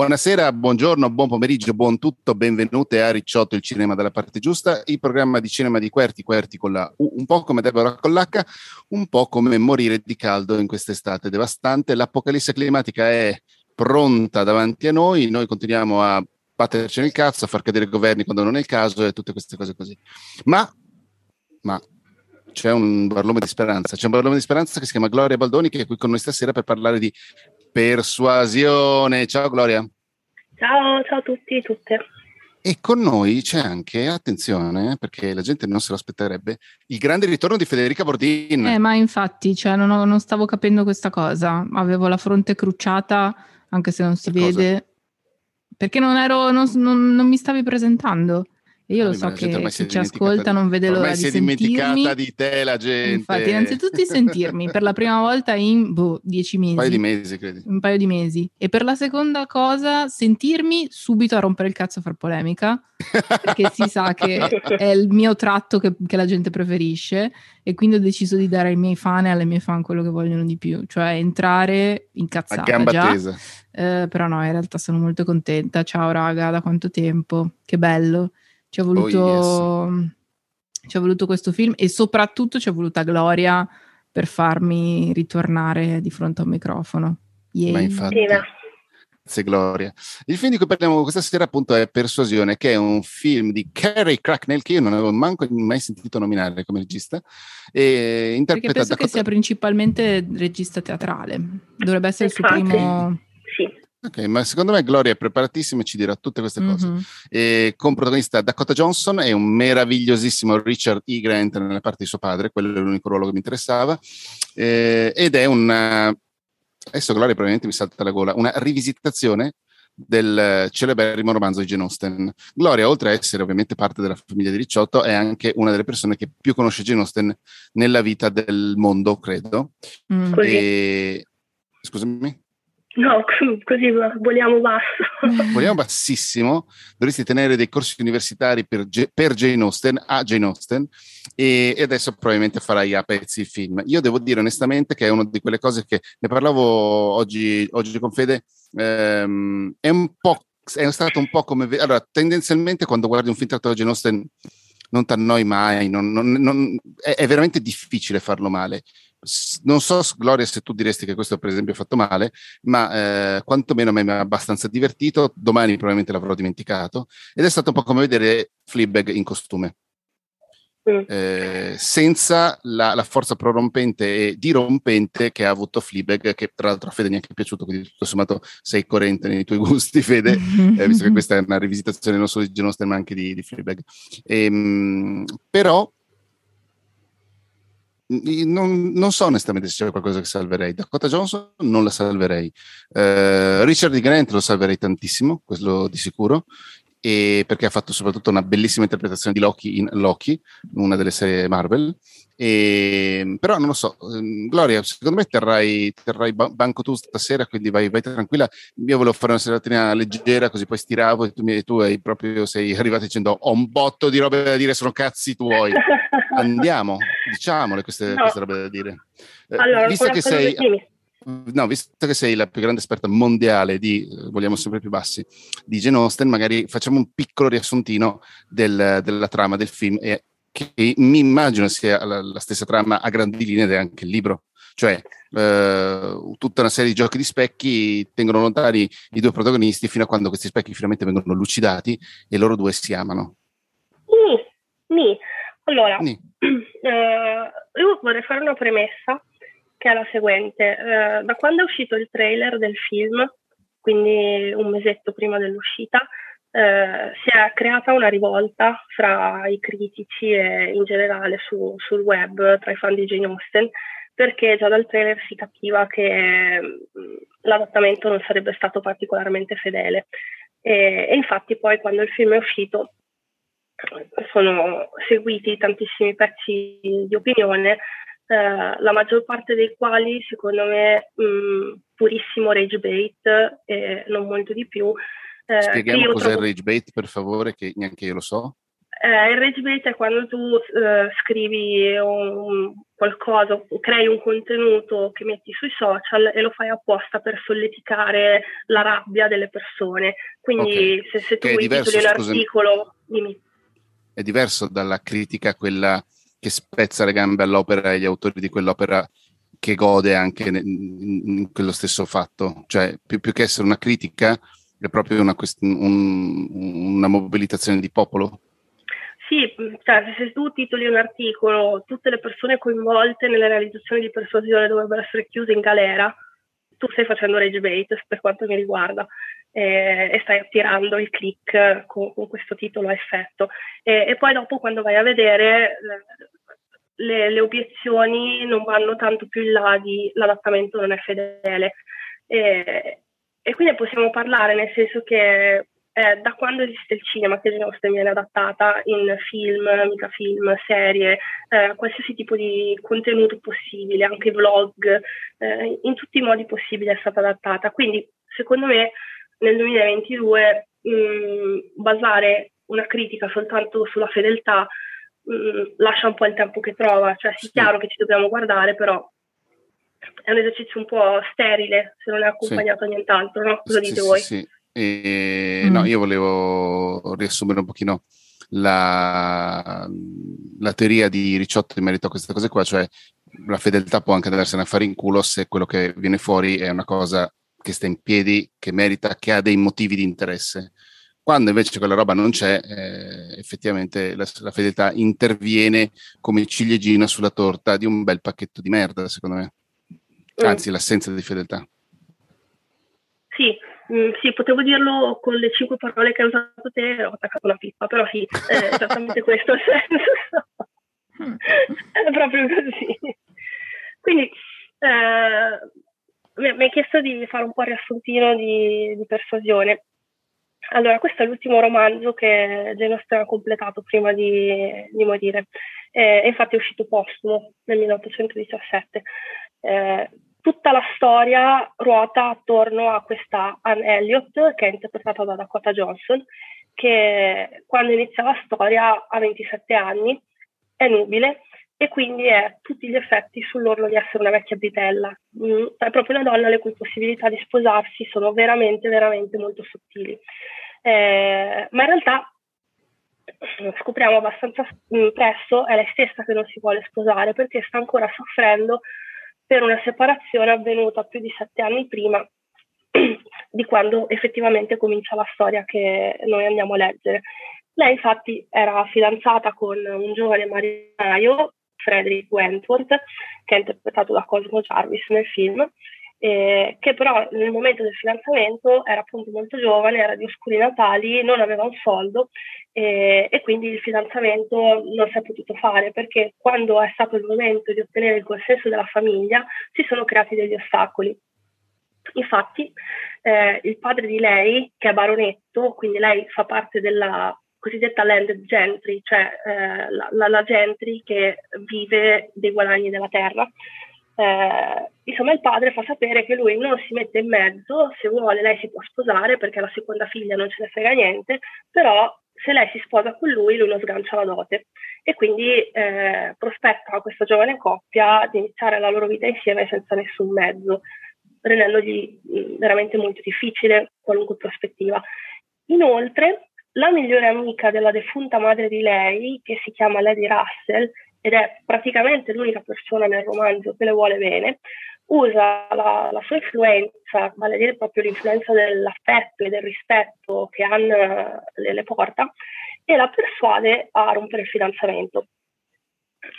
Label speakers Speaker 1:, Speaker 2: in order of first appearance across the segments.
Speaker 1: Buonasera, buongiorno, buon pomeriggio, buon tutto, benvenute a Ricciotto, il cinema dalla parte giusta, il programma di cinema di Querti, Querti con la U, un po' come Deborah con l'H, un po' come morire di caldo in quest'estate devastante. L'apocalisse climatica è pronta davanti a noi, noi continuiamo a batterci nel cazzo, a far cadere i governi quando non è il caso e tutte queste cose così. Ma, ma c'è un barlume di speranza, c'è un barlume di speranza che si chiama Gloria Baldoni che è qui con noi stasera per parlare di persuasione. Ciao Gloria.
Speaker 2: Ciao, ciao a tutti e tutte.
Speaker 1: E con noi c'è anche, attenzione, perché la gente non se lo aspetterebbe, il grande ritorno di Federica Bordin.
Speaker 3: Eh, ma infatti, cioè, non, ho, non, stavo capendo questa cosa. Avevo la fronte crucciata, anche se non si che vede, cosa? perché non, ero, non, non mi stavi presentando. E io lo so che chi ci ascolta non vede l'ora di sentirmi.
Speaker 1: si è dimenticata di te la gente.
Speaker 3: Infatti, innanzitutto di sentirmi per la prima volta in boh, dieci mesi. Un
Speaker 1: paio di mesi, credi.
Speaker 3: Un paio di mesi. E per la seconda cosa, sentirmi subito a rompere il cazzo a far polemica, perché si sa che è il mio tratto che, che, la gente preferisce e quindi ho deciso di dare ai miei fan e alle mie fan quello che vogliono di più, cioè entrare incazzata
Speaker 1: a gamba
Speaker 3: già.
Speaker 1: tesa.
Speaker 3: Eh, però no, in realtà sono molto contenta. Ciao raga, da quanto tempo? Che bello. Ci ha voluto, oh yes. ci ha voluto questo film e soprattutto ci è voluta Gloria per farmi ritornare di fronte a un microfono.
Speaker 1: Yay. Ma infatti, grazie Gloria. Il film di cui parliamo questa sera appunto è Persuasione, che è un film di Carrie Cracknell che io non avevo manco mai sentito nominare come regista. E interpreta
Speaker 3: Perché penso
Speaker 1: Dakota...
Speaker 3: che sia principalmente regista teatrale. Dovrebbe essere il suo primo
Speaker 1: Ok, ma secondo me Gloria è preparatissima e ci dirà tutte queste cose. Mm-hmm. E con protagonista Dakota Johnson e un meravigliosissimo Richard E. Grant nella parte di suo padre, quello è l'unico ruolo che mi interessava. Eh, ed è una. Adesso Gloria probabilmente mi salta la gola, una rivisitazione del celeberrimo romanzo di Jane Austen. Gloria, oltre a essere ovviamente parte della famiglia di Ricciotto, è anche una delle persone che più conosce Jane Austen nella vita del mondo, credo.
Speaker 2: Mm. E...
Speaker 1: Scusami?
Speaker 2: No, così vogliamo basso.
Speaker 1: Vogliamo bassissimo. Dovresti tenere dei corsi universitari per, per Jane Austen, a Jane Austen, e, e, adesso probabilmente farai a pezzi il film. Io devo dire onestamente che è una di quelle cose che ne parlavo oggi, oggi con Fede, ehm, è un po' è stato un po' come... Allora, tendenzialmente quando guardi un film tratto da Jane Austen non ti annoi mai, non, non, non, è, è, veramente difficile farlo male non so, Gloria, se tu diresti che questo per esempio è fatto male, ma eh, quantomeno a me mi ha abbastanza divertito. Domani probabilmente l'avrò dimenticato. Ed è stato un po' come vedere Fleabag in costume. Mm. Eh, senza la, la, forza prorompente e dirompente che ha avuto Fleabag, che tra l'altro a Fede neanche è piaciuto, quindi tutto sommato sei coerente nei tuoi gusti, Fede, eh, visto che questa è una rivisitazione non solo di Austen ma anche di, di Fleabag. E, ehm, però non, non, so onestamente se c'è qualcosa che salverei. Dakota Johnson non la salverei. Uh, Richard D. Grant lo salverei tantissimo, quello di sicuro, perché ha fatto soprattutto una bellissima interpretazione di Loki in Loki, una delle serie Marvel. E, però non lo so, ehm, Gloria, secondo me terrai, terrai banco tu stasera, quindi vai, vai, tranquilla. Io volevo fare una seratina leggera, così poi stiravo e tu, tu hai proprio sei arrivato dicendo ho un botto di robe da dire, sono cazzi tuoi. Andiamo, diciamole queste, no. queste robe da dire.
Speaker 2: Eh, allora, visto che sei...
Speaker 1: No, visto che sei la più grande esperta mondiale di, vogliamo sempre più bassi, di Jane Austen, magari facciamo un piccolo riassuntino del, della trama del film e che mi immagino sia la, la, stessa trama a grandi linee ed è anche il libro. Cioè, eh, tutta una serie di giochi di specchi tengono lontani i due protagonisti fino a quando questi specchi finalmente vengono lucidati e loro due si amano.
Speaker 2: Ni, ni. Allora. Eh, io vorrei fare una premessa che è la seguente. Eh, da quando è uscito il trailer del film, quindi un mesetto prima dell'uscita, eh, si è creata una rivolta fra i critici e in generale su, sul web tra i fan di Jane Austen perché già dal trailer si capiva che mm, l'adattamento non sarebbe stato particolarmente fedele e, e, infatti poi quando il film è uscito sono seguiti tantissimi pezzi di opinione eh, la maggior parte dei quali secondo me mh, purissimo rage bait e non molto di più
Speaker 1: eh, Spieghiamo cos'è trovo... il rage bait, per favore, che neanche io lo so.
Speaker 2: Eh, il rage bait è quando tu eh, scrivi un, qualcosa crei un contenuto che metti sui social e lo fai apposta per solleticare la rabbia delle persone. Quindi okay. se, se, tu vuoi titoli un articolo, dimmi.
Speaker 1: È diverso dalla critica quella che spezza le gambe all'opera e agli autori di quell'opera che gode anche in, quello stesso fatto. Cioè, più, più, che essere una critica, è proprio una, un, una mobilitazione di popolo.
Speaker 2: Sì, cioè, se tu titoli un articolo, tutte le persone coinvolte nelle realizzazioni di persuasione dovrebbero essere chiuse in galera, tu stai facendo rage bait per quanto mi riguarda eh, e stai attirando il click con, con questo titolo a effetto. E, e, poi dopo quando vai a vedere le, le, obiezioni non vanno tanto più in là di l'adattamento non è fedele. E, e quindi possiamo parlare nel senso che eh, da quando esiste il cinema che Jane viene adattata in film, mica film, serie, eh, qualsiasi tipo di contenuto possibile, anche vlog, eh, in tutti i modi possibili è stata adattata. Quindi secondo me nel 2022 mh, mm, basare una critica soltanto sulla fedeltà mh, mm, lascia un po' il tempo che trova, cioè sì, è chiaro che ci dobbiamo guardare, però è un esercizio un po' sterile se non è accompagnato sì. a nient'altro, no? Cosa
Speaker 1: sì,
Speaker 2: dite voi?
Speaker 1: Sì, e, mm. No, io volevo riassumere un pochino la, la, teoria di Ricciotto in merito a queste cose qua, cioè la fedeltà può anche andarsene a fare in culo se quello che viene fuori è una cosa che sta in piedi, che merita, che ha dei motivi di interesse. Quando invece quella roba non c'è, eh, effettivamente la, la, fedeltà interviene come ciliegina sulla torta di un bel pacchetto di merda, secondo me. Mm. Anzi, mm. l'assenza di fedeltà.
Speaker 2: Sì, Mm, sì, potevo dirlo con le cinque parole che hai usato te, ho attaccato una pippa, però sì, è esattamente questo il senso. è proprio così. Quindi, eh, mi hai chiesto di fare un po' il riassuntino di, di persuasione. Allora, questo è l'ultimo romanzo che Jane Austen ha completato prima di, di morire. Eh, infatti è uscito postumo nel 1817. Eh, tutta la storia ruota attorno a questa Anne Elliot, che è interpretata da Dakota Johnson, che quando inizia la storia ha 27 anni, è nubile e quindi è a tutti gli effetti sull'orlo di essere una vecchia britella. Mm, è proprio una donna le cui possibilità di sposarsi sono veramente, veramente molto sottili. Eh, ma in realtà scopriamo abbastanza mm, presto, è lei stessa che non si vuole sposare perché sta ancora soffrendo per una separazione avvenuta più di sette anni prima di quando effettivamente comincia la storia che noi andiamo a leggere. Lei infatti era fidanzata con un giovane marinaio, Frederick Wentworth, che è interpretato da Cosmo Jarvis nel film, eh, che però nel momento del fidanzamento era appunto molto giovane, era di oscuri natali, non aveva un soldo eh, e quindi il fidanzamento non si è potuto fare perché quando è stato il momento di ottenere il consenso della famiglia si sono creati degli ostacoli. Infatti eh, il padre di lei, che è baronetto, quindi lei fa parte della cosiddetta landed gentry, cioè eh, la, la, la gentry che vive dei guadagni della terra, eh, insomma il padre fa sapere che lui non si mette in mezzo, se vuole lei si può sposare perché la seconda figlia non ce ne frega niente, però se lei si sposa con lui lui non sgancia la dote e quindi eh, prospetta a questa giovane coppia di iniziare la loro vita insieme senza nessun mezzo, rendendogli mm, veramente molto difficile qualunque prospettiva. Inoltre, la migliore amica della defunta madre di lei, che si chiama Lady Russell, ed è praticamente l'unica persona nel romanzo che le vuole bene, usa la, la sua influenza, vale a dire proprio l'influenza dell'affetto e del rispetto che Anne le, le porta, e la persuade a rompere il fidanzamento.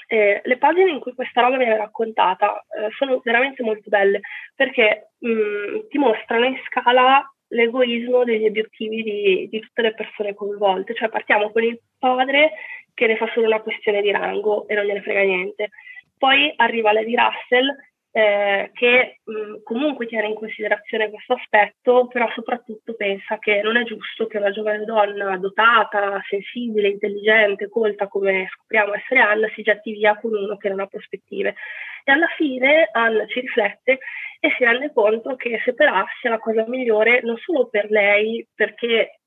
Speaker 2: Eh, le pagine in cui questa roba viene raccontata eh, sono veramente molto belle perché mh, mm, ti mostrano in scala l'egoismo degli obiettivi di, di, tutte le persone coinvolte. Cioè partiamo con il padre che ne fa solo una questione di rango e non gliene frega niente. Poi arriva Lady Russell eh, che mh, comunque tiene in considerazione questo aspetto, però soprattutto pensa che non è giusto che una giovane donna dotata, sensibile, intelligente, colta come scopriamo essere Anna si getti via con uno che non ha prospettive. E alla fine Anna ci riflette e si rende conto che separarsi è la cosa migliore non solo per lei, perché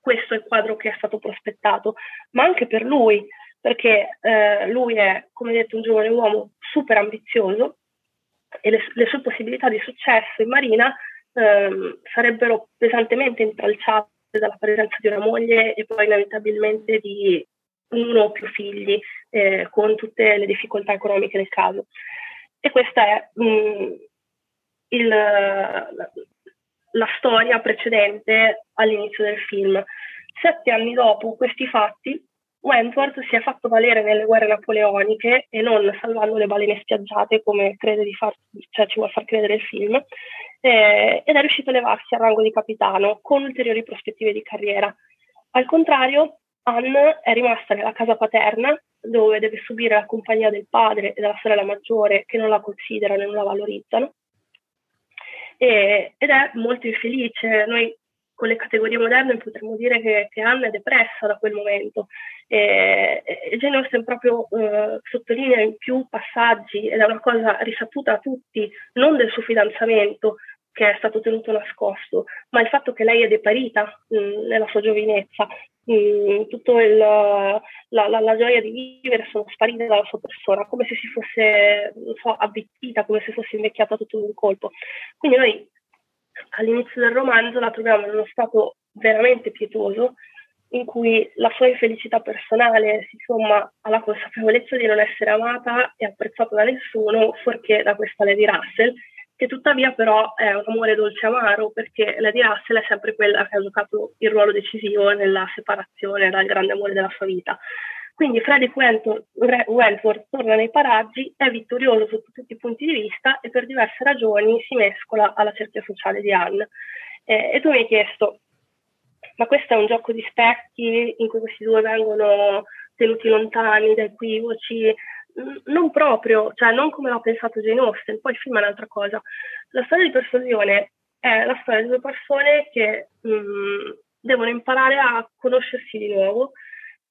Speaker 2: questo è il quadro che è stato prospettato, ma anche per lui, perché eh, lui è, come detto, un giovane uomo super ambizioso e le, le sue possibilità di successo in marina ehm, sarebbero pesantemente intralciate dalla presenza di una moglie e poi inevitabilmente di uno o più figli eh, con tutte le difficoltà economiche del caso. E questa è mh, mm, il, la, la storia precedente all'inizio del film. Sette anni dopo questi fatti, Wentworth si è fatto valere nelle guerre napoleoniche e non salvando le balene spiaggiate come crede di far, cioè ci vuol far credere il film, eh, ed è riuscito a levarsi al rango di capitano con ulteriori prospettive di carriera. Al contrario, Anne è rimasta nella casa paterna dove deve subire la compagnia del padre e della sorella maggiore che non la considerano e non la valorizzano e, ed è molto infelice. Noi con le categorie moderne potremmo dire che, che Anna è depressa da quel momento e, e Jane proprio eh, sottolinea in più passaggi ed è una cosa risaputa a tutti, non del suo fidanzamento che è stato tenuto nascosto, ma il fatto che lei è deparita mh, mm, nella sua giovinezza, mh, tutta la, la, la, gioia di vivere sono sparite dalla sua persona, come se si fosse, so, avvittita, come se fosse invecchiata tutto in un colpo. Quindi noi all'inizio del romanzo la troviamo in uno stato veramente pietoso, in cui la sua infelicità personale si somma alla consapevolezza di non essere amata e apprezzata da nessuno, fuorché da questa Lady Russell, che tuttavia però è un amore dolce amaro perché Lady Russell è sempre quella che ha giocato il ruolo decisivo nella separazione dal grande amore della sua vita. Quindi Frederick Wentworth torna nei paraggi, è vittorioso sotto tutti i punti di vista e per diverse ragioni si mescola alla cerchia sociale di Anne. Eh, e tu mi hai chiesto, ma questo è un gioco di specchi in cui questi due vengono tenuti lontani da equivoci? non proprio, cioè non come l'ha pensato Jane Austen, poi il film è un'altra cosa. La storia di persuasione è la storia di due persone che mh, devono imparare a conoscersi di nuovo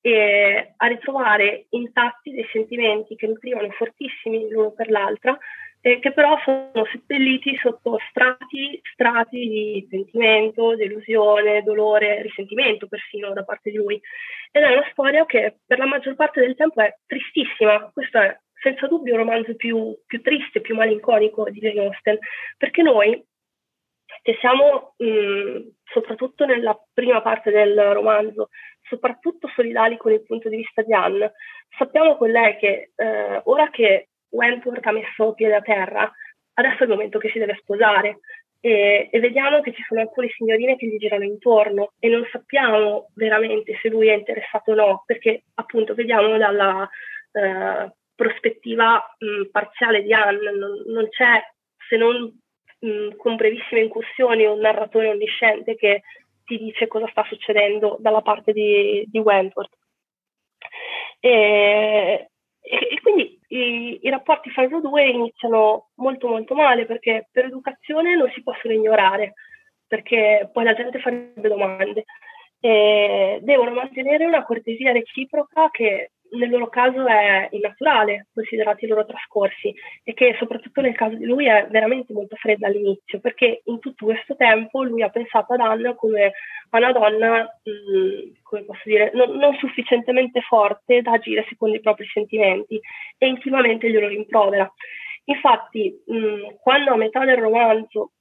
Speaker 2: e a ritrovare intatti dei sentimenti che nutrivano fortissimi l'uno per l'altra eh, che però sono seppelliti sotto strati, strati di sentimento, delusione, dolore, risentimento persino da parte di lui. Ed è una storia che per la maggior parte del tempo è tristissima. Questo è senza dubbio il romanzo più, più triste, più malinconico di Jane Austen, perché noi che siamo mh, soprattutto nella prima parte del romanzo, soprattutto solidali con il punto di vista di Anne, sappiamo con lei che eh, ora che Wentworth ha messo piede a terra, adesso è il momento che si deve sposare e, e, vediamo che ci sono alcune signorine che gli girano intorno e non sappiamo veramente se lui è interessato o no, perché appunto vediamo dalla eh, prospettiva mh, parziale di Anne, non, non c'è se non mh, con brevissime incursioni un narratore onnisciente che ti dice cosa sta succedendo dalla parte di, di Wentworth. E, e, e quindi i, i, rapporti fra loro due iniziano molto molto male perché per educazione non si possono ignorare, perché poi la gente farebbe domande. E devono mantenere una cortesia reciproca che nel loro caso è innaturale, considerati i loro trascorsi, e che soprattutto nel caso di lui è veramente molto fredda all'inizio, perché in tutto questo tempo lui ha pensato ad Anna come a una donna, mh, mm, come posso dire, non, non, sufficientemente forte da agire secondo i propri sentimenti, e intimamente glielo rimprovera. Infatti, mh, mm, quando a metà del romanzo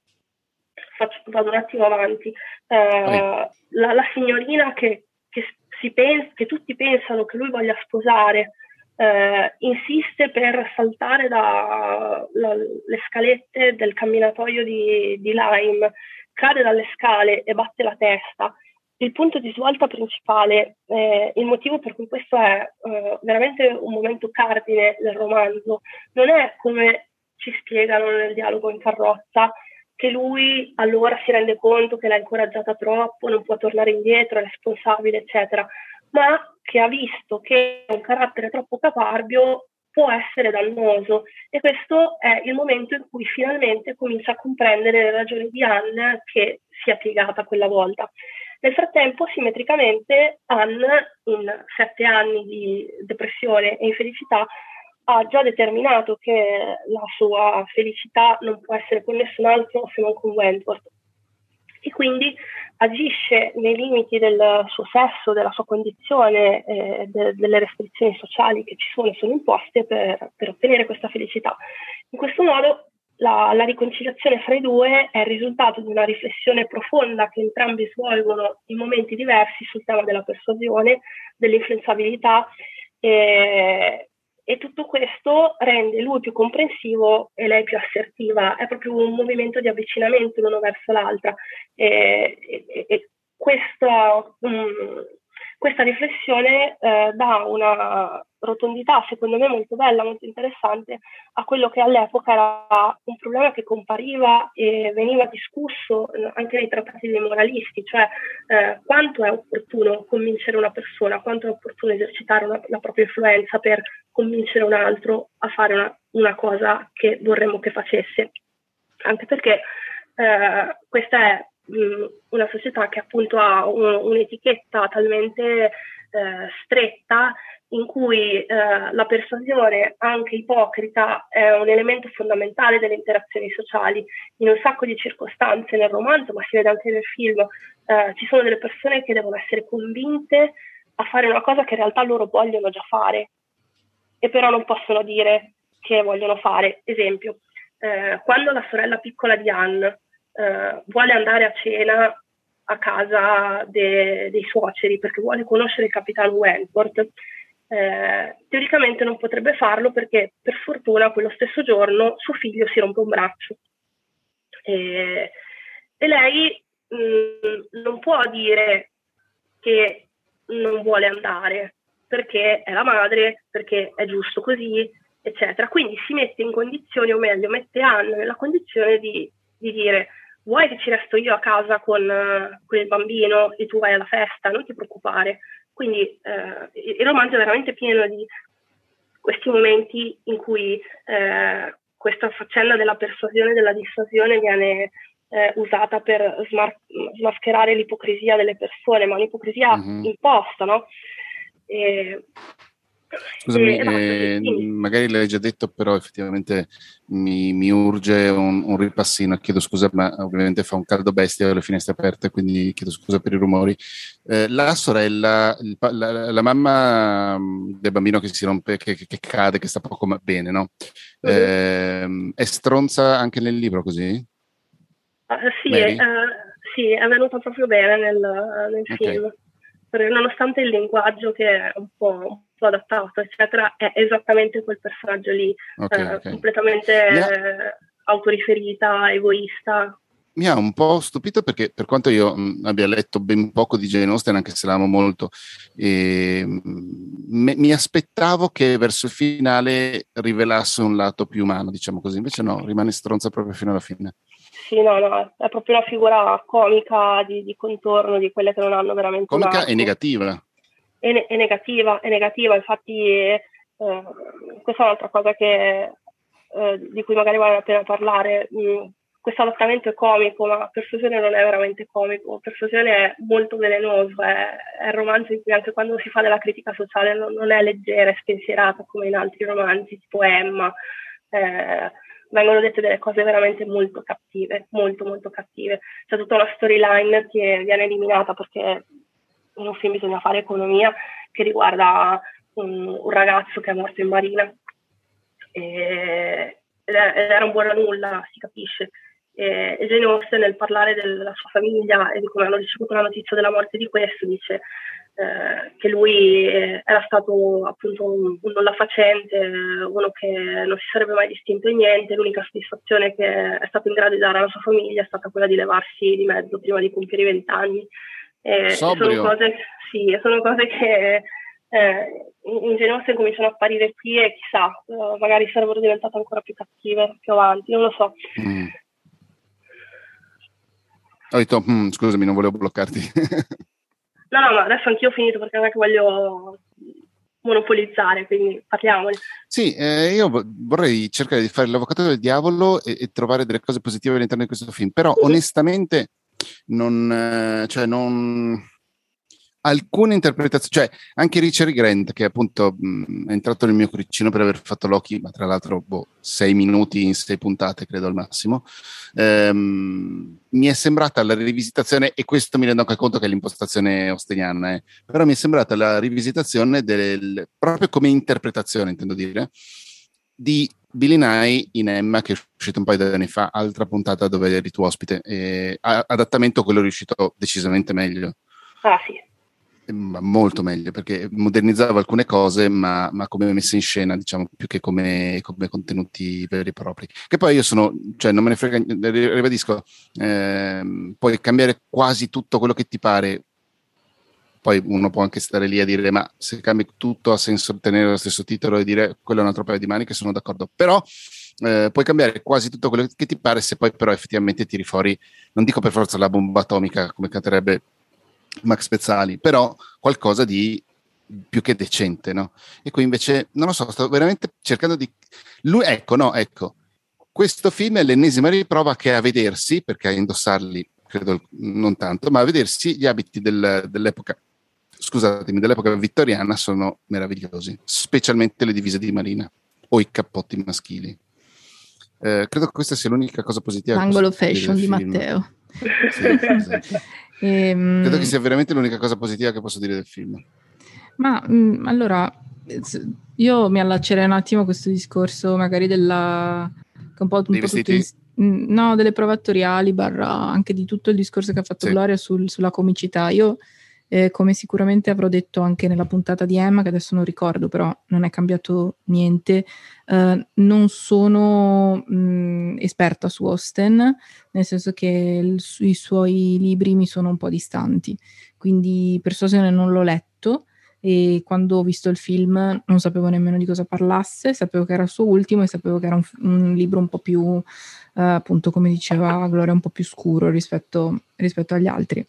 Speaker 2: faccio, vado un attimo avanti, eh, la, la, signorina che, che pensa, che tutti pensano che lui voglia sposare, eh, insiste per saltare dalle scalette del camminatoio di, di Lime, cade dalle scale e batte la testa. Il punto di svolta principale, eh, il motivo per cui questo è eh, veramente un momento cardine del romanzo, non è come ci spiegano nel dialogo in carrozza, che lui allora si rende conto che l'ha incoraggiata troppo, non può tornare indietro, è responsabile, eccetera, ma che ha visto che un carattere troppo caparbio può essere dannoso e questo è il momento in cui finalmente comincia a comprendere le ragioni di Anne che si è piegata quella volta. Nel frattempo, simmetricamente, Anne, in sette anni di depressione e infelicità, ha già determinato che la sua felicità non può essere con nessun altro se non con Wentworth. e quindi agisce nei limiti del suo sesso, della sua condizione, eh, de- delle restrizioni sociali che ci sono e sono imposte per, per ottenere questa felicità. In questo modo la, la, riconciliazione fra i due è il risultato di una riflessione profonda che entrambi svolgono in momenti diversi sul tema della persuasione, dell'influenzabilità eh, e tutto questo rende lui più comprensivo e lei più assertiva. È proprio un movimento di avvicinamento l'uno verso l'altra e, e, e questo, um, questa riflessione eh, dà una rotondità, secondo me, molto bella, molto interessante a quello che all'epoca era un problema che compariva e veniva discusso eh, anche nei trattati dei moralisti, cioè eh, quanto è opportuno convincere una persona, quanto è opportuno esercitare una, la propria influenza per convincere un altro a fare una, una cosa che vorremmo che facesse. Anche perché eh, questa è una società che appunto ha un, un'etichetta talmente eh, stretta in cui eh, la persuasione, anche ipocrita, è un elemento fondamentale delle interazioni sociali. In un sacco di circostanze nel romanzo, ma si vede anche nel film, eh, ci sono delle persone che devono essere convinte a fare una cosa che in realtà loro vogliono già fare, e però non possono dire che vogliono fare. Esempio, eh, quando la sorella piccola di Anne eh, vuole andare a cena a casa de- dei suoceri perché vuole conoscere il capitano Wentworth, eh, teoricamente non potrebbe farlo perché per fortuna quello stesso giorno suo figlio si rompe un braccio. E, e lei mh, mm, non può dire che non vuole andare perché è la madre, perché è giusto così, eccetera. Quindi si mette in condizione, o meglio, mette Anne nella condizione di, di dire vuoi che ci resto io a casa con, con, il bambino e tu vai alla festa, non ti preoccupare. Quindi eh, il romanzo è veramente pieno di questi momenti in cui eh, questa faccenda della persuasione e della dissuasione viene eh, usata per smar- smascherare l'ipocrisia delle persone, ma un'ipocrisia mm-hmm. imposta, no? E,
Speaker 1: Scusami, eh, magari l'hai già detto, però effettivamente mi, mi urge un, un, ripassino. Chiedo scusa, ma ovviamente fa un caldo bestia, ho le finestre aperte, quindi chiedo scusa per i rumori. Eh, la sorella, il, la, la, mamma mm, del bambino che si rompe, che, che, che cade, che sta poco bene, no? Eh, è stronza anche nel libro così?
Speaker 2: Uh, sì, è, uh, sì, è venuta proprio bene nel, nel okay. film. Perché nonostante il linguaggio che è un po' suo adattato, eccetera, è esattamente quel personaggio lì, okay, eh, okay. completamente yeah. autoriferita, egoista.
Speaker 1: Mi ha un po' stupito perché per quanto io mh, abbia letto ben poco di Jane Austen, anche se l'amo molto, e, mh, mi aspettavo che verso il finale rivelasse un lato più umano, diciamo così, invece no, rimane stronza proprio fino alla fine.
Speaker 2: Sì, no, no, è proprio una figura comica di, di contorno di quelle che non hanno veramente...
Speaker 1: Comica e negativa
Speaker 2: è, è, negativa, è negativa, infatti eh, questa è un'altra cosa che, eh, di cui magari vale la pena parlare. Mm, questo adattamento è comico, ma Persuasione non è veramente comico, Persuasione è molto velenoso, è, è il romanzo in cui anche quando si fa della critica sociale non, non è leggera e spensierata come in altri romanzi, tipo Emma. Eh, vengono dette delle cose veramente molto cattive, molto molto cattive. C'è tutta una storyline che viene eliminata perché un film bisogna fare economia che riguarda un, un ragazzo che è morto in marina e, era un buon a nulla, si capisce. E, Jane Austen nel parlare della sua famiglia e di come hanno ricevuto la notizia della morte di questo dice eh, che lui era stato appunto un, un nulla facente, uno che non si sarebbe mai distinto in niente, l'unica soddisfazione che è stato in grado di dare alla sua famiglia è stata quella di levarsi di mezzo prima di compiere i vent'anni. Eh, sono, cose, sì, sono cose che eh, in genere cominciano a apparire qui e chissà, uh, magari sarebbero diventate ancora più cattive più avanti, non lo so. Mm.
Speaker 1: Ho detto, mm, scusami, non volevo bloccarti.
Speaker 2: no, no, ma adesso anch'io ho finito perché non è che voglio monopolizzare, quindi parliamone.
Speaker 1: Sì, eh, io vorrei cercare di fare l'avvocato del diavolo e, e, trovare delle cose positive all'interno di questo film, però mm-hmm. onestamente non, eh, cioè non, alcune interpretazioni, cioè anche Richard Grant, che appunto mh, è entrato nel mio cuoricino per aver fatto Loki, ma tra l'altro boh, sei minuti in sei puntate, credo al massimo, ehm, mi è sembrata la rivisitazione, e questo mi rendo anche conto che è l'impostazione osteniana, eh, però mi è sembrata la rivisitazione del, proprio come interpretazione, intendo dire, di Billy Nye in Emma, che è uscito un paio di anni fa, altra puntata dove eri tu ospite, e adattamento quello è riuscito decisamente meglio.
Speaker 2: Ah sì,
Speaker 1: molto meglio perché modernizzava alcune cose ma, ma come messa in scena diciamo più che come, come, contenuti veri e propri che poi io sono cioè non me ne frega ribadisco eh, puoi cambiare quasi tutto quello che ti pare poi uno può anche stare lì a dire ma se cambi tutto ha senso tenere lo stesso titolo? E dire quello è un altro paio di mani che sono d'accordo. Però eh, puoi cambiare quasi tutto quello che ti pare se poi però effettivamente tiri fuori non dico per forza la bomba atomica come canterebbe Max Pezzali, però qualcosa di più che decente, no? E qui invece, non lo so, sto veramente cercando di... Lui, ecco, no, ecco, questo film è l'ennesima riprova che a vedersi, perché a indossarli credo non tanto, ma a vedersi gli abiti del, dell'epoca, scusatemi, dell'epoca vittoriana sono meravigliosi, specialmente le divise di Marina o i cappotti maschili. Eh, credo che questa sia l'unica cosa positiva.
Speaker 3: L'angolo fashion di Matteo. Sì, esatto.
Speaker 1: Ehm... Credo che sia veramente l'unica cosa positiva che posso dire del film.
Speaker 3: Ma mh, mm, allora, io mi allaccerei un attimo a questo discorso magari della... Un po', un po in, mm, no, delle prove attoriali, barra anche di tutto il discorso che ha fatto sì. Gloria sul, sulla comicità. Io eh, come sicuramente avrò detto anche nella puntata di Emma, che adesso non ricordo, però non è cambiato niente, eh, non sono mh, mm, esperta su Austen, nel senso che il, i suoi libri mi sono un po' distanti, quindi Persuasione non l'ho letto e quando ho visto il film non sapevo nemmeno di cosa parlasse, sapevo che era il suo ultimo e sapevo che era un, un libro un po' più, eh, appunto come diceva Gloria, un po' più scuro rispetto, rispetto agli altri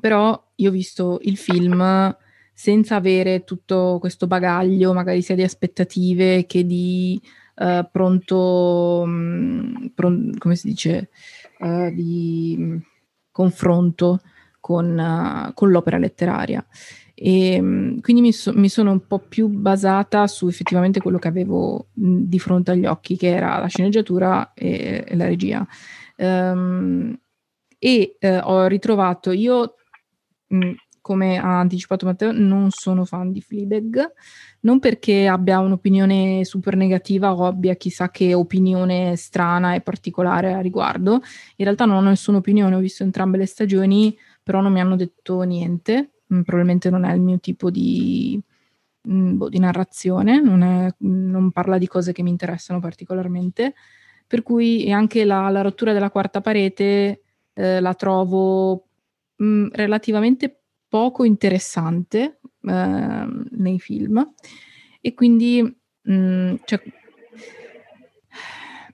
Speaker 3: però io ho visto il film senza avere tutto questo bagaglio, magari sia di aspettative che di uh, pronto, um, pron- come si dice, uh, di um, confronto con, uh, con, l'opera letteraria. E um, quindi mi, so- mi, sono un po' più basata su effettivamente quello che avevo mh, di fronte agli occhi, che era la sceneggiatura e, e la regia. Um, e ho ritrovato, io Come ha anticipato Matteo, non sono fan di Fleabag, non perché abbia un'opinione super negativa o abbia chissà che opinione strana e particolare a riguardo. In realtà non ho nessuna opinione, ho visto entrambe le stagioni, però non mi hanno detto niente. Probabilmente non è il mio tipo di, boh, di narrazione, non, è, non, parla di cose che mi interessano particolarmente. Per cui anche la, la rottura della quarta parete eh, la trovo mh, mm, relativamente poco interessante eh, nei film. E quindi mh, mm, cioè,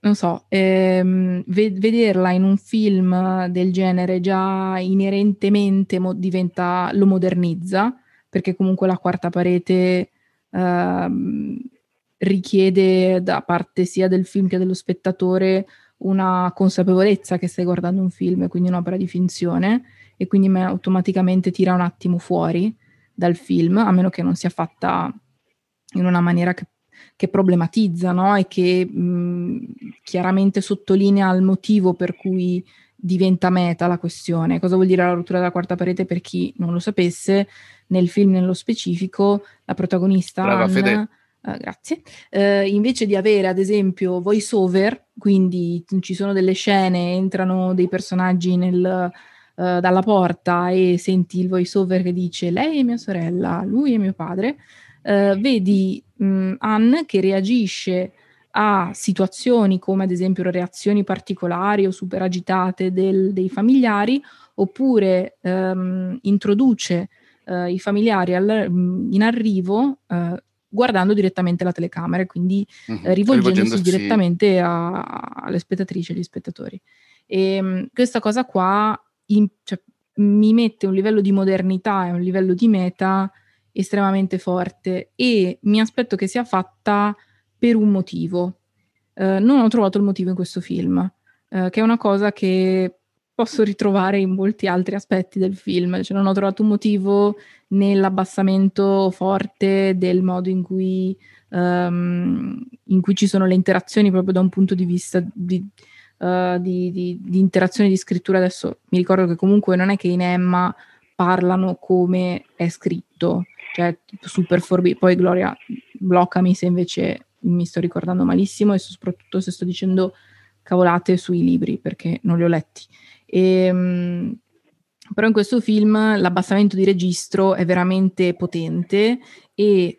Speaker 3: non so, ehm, ve- vederla in un film del genere già inerentemente mo- diventa, lo modernizza, perché comunque la quarta parete ehm, richiede da parte sia del film che dello spettatore una consapevolezza che stai guardando un film, quindi un'opera di finzione, e quindi me automaticamente tira un attimo fuori dal film, a meno che non sia fatta in una maniera che, che problematizza no? e che mh, chiaramente sottolinea il motivo per cui diventa meta la questione. Cosa vuol dire la rottura della quarta parete per chi non lo sapesse? Nel film nello specifico la protagonista Brava, Anna, Uh, grazie. Uh, invece di avere ad esempio voice over, quindi ci sono delle scene, entrano dei personaggi nel, uh, dalla porta e senti il voice over che dice lei è mia sorella, lui è mio padre, vedi mh, Anne che reagisce a situazioni come ad esempio reazioni particolari o super agitate del, dei familiari oppure um, introduce i familiari al, in arrivo guardando direttamente la telecamera quindi uh-huh. eh, rivolgendosi direttamente a, alle spettatrici e agli spettatori. E um, questa cosa qua in, cioè, mi mette un livello di modernità e un livello di meta estremamente forte e mi aspetto che sia fatta per un motivo. Uh, non ho trovato il motivo in questo film, uh, che è una cosa che posso ritrovare in molti altri aspetti del film, cioè non ho trovato un motivo nell'abbassamento forte del modo in cui, um, in cui ci sono le interazioni proprio da un punto di vista di, uh, di, di, di interazione di scrittura. Adesso mi ricordo che comunque non è che in Emma parlano come è scritto, cioè super forbi. Poi Gloria, bloccami se invece mi sto ricordando malissimo e soprattutto se sto dicendo cavolate sui libri perché non li ho letti. E, ehm, però in questo film l'abbassamento di registro è veramente potente e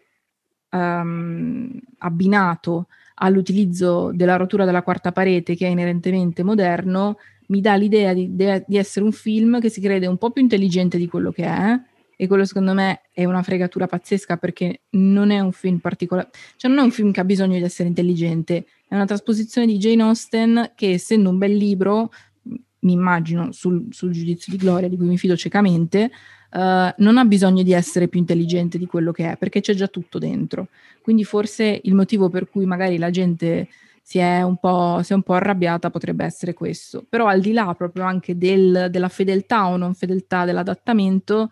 Speaker 3: um, abbinato all'utilizzo della rottura della quarta parete che è inerentemente moderno, mi dà l'idea di, di, essere un film che si crede un po' più intelligente di quello che è e quello secondo me è una fregatura pazzesca perché non è un film particolare, cioè non è un film che ha bisogno di essere intelligente, è una trasposizione di Jane Austen che essendo un bel libro, mi immagino sul, sul giudizio di Gloria di cui mi fido ciecamente, uh, non ha bisogno di essere più intelligente di quello che è perché c'è già tutto dentro. Quindi forse il motivo per cui magari la gente si è un po', è un po arrabbiata potrebbe essere questo. Però al di là proprio anche del, della fedeltà o non fedeltà dell'adattamento,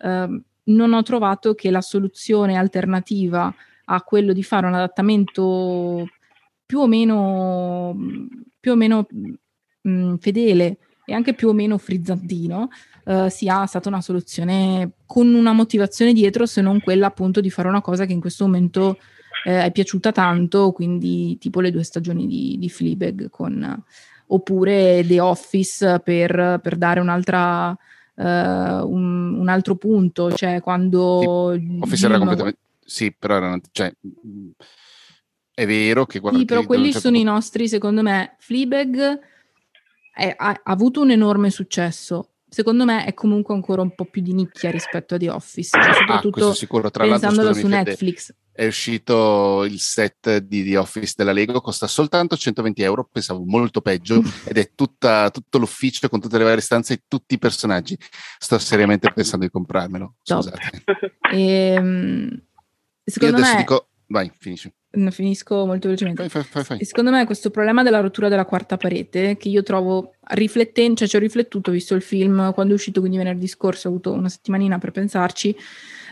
Speaker 3: Ehm, non ho trovato che la soluzione alternativa a quello di fare un adattamento più o meno, più o meno mh, fedele e anche più o meno frizzantino uh, sia stata una soluzione con una motivazione dietro se non quella appunto di fare una cosa che in questo momento eh, è piaciuta tanto, quindi tipo le due stagioni di, di Fleabag con, oppure The Office per, per dare un'altra uh, un, un, altro punto, cioè quando...
Speaker 1: Sì, Office era completamente... Sì, però erano... Cioè, è vero che...
Speaker 3: Sì, però quelli certo sono punto... i nostri, secondo me. Fleabag è, ha, ha avuto un enorme successo, secondo me è comunque ancora un po' più di nicchia rispetto a The Office, cioè, ah, soprattutto ah, sicuro. Tra pensandolo su Netflix
Speaker 1: è uscito il set di The Office della Lego, costa soltanto 120 euro, pensavo molto peggio, ed è tutta, tutto l'ufficio con tutte le varie stanze e tutti i personaggi. Sto seriamente pensando di comprarmelo. Scusate.
Speaker 3: Ehm, secondo Io adesso me...
Speaker 1: dico, vai, finisci.
Speaker 3: Finisco molto velocemente.
Speaker 1: Fai, fai, fai,
Speaker 3: secondo me questo problema della rottura della quarta parete, che io trovo riflettendo, cioè ci ho riflettuto, visto il film, quando è uscito, quindi venerdì scorso, ho avuto una settimanina per pensarci,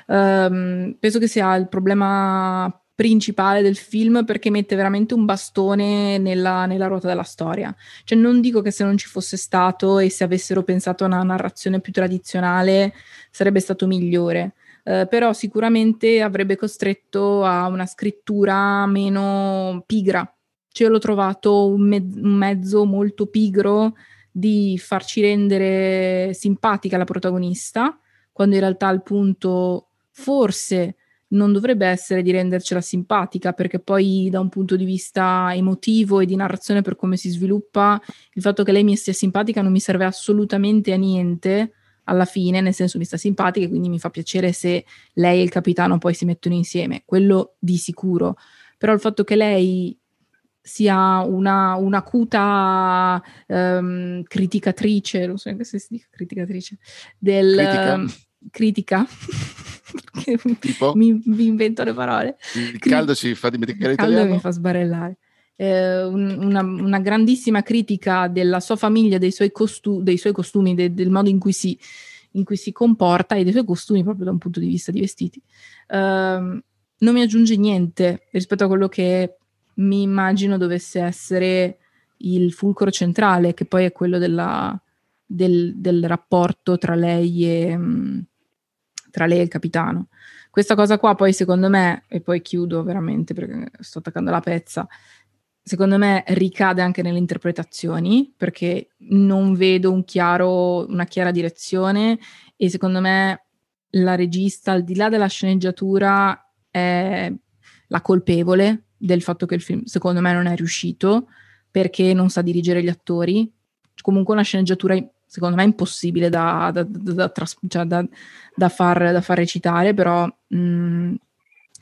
Speaker 3: Um, penso che sia il problema principale del film perché mette veramente un bastone nella, nella, ruota della storia. Cioè non dico che se non ci fosse stato e se avessero pensato a una narrazione più tradizionale sarebbe stato migliore, uh, però sicuramente avrebbe costretto a una scrittura meno pigra. Cioè l'ho trovato un, me- un mezzo molto pigro di farci rendere simpatica la protagonista, quando in realtà il punto forse non dovrebbe essere di rendercela simpatica, perché poi da un punto di vista emotivo e di narrazione per come si sviluppa, il fatto che lei mi sia simpatica non mi serve assolutamente a niente alla fine, nel senso mi sta simpatica e quindi mi fa piacere se lei e il capitano poi si mettono insieme, quello di sicuro. Però il fatto che lei sia una, un'acuta um, criticatrice, non so neanche se si dica criticatrice, del...
Speaker 1: Critica. Um,
Speaker 3: critica mi, mi, invento le parole.
Speaker 1: Il caldo ci fa dimenticare.
Speaker 3: Il caldo mi fa sbarellare. Eh, una, una, grandissima critica della sua famiglia, dei suoi, costu- dei suoi costumi, de- del modo in cui, si, in cui, si, comporta e dei suoi costumi proprio da un punto di vista di vestiti. Uh, non mi aggiunge niente rispetto a quello che mi immagino dovesse essere il fulcro centrale, che poi è quello della, del, del rapporto tra lei e, mm, tra lei e il capitano. Questa cosa qua poi secondo me, e poi chiudo veramente perché sto attaccando la pezza, secondo me ricade anche nelle interpretazioni perché non vedo un chiaro, una chiara direzione e secondo me la regista al di là della sceneggiatura è la colpevole del fatto che il film secondo me non è riuscito perché non sa dirigere gli attori. Comunque una sceneggiatura secondo me impossibile da, da, da, cioè da, far, da far recitare, però mh, mm,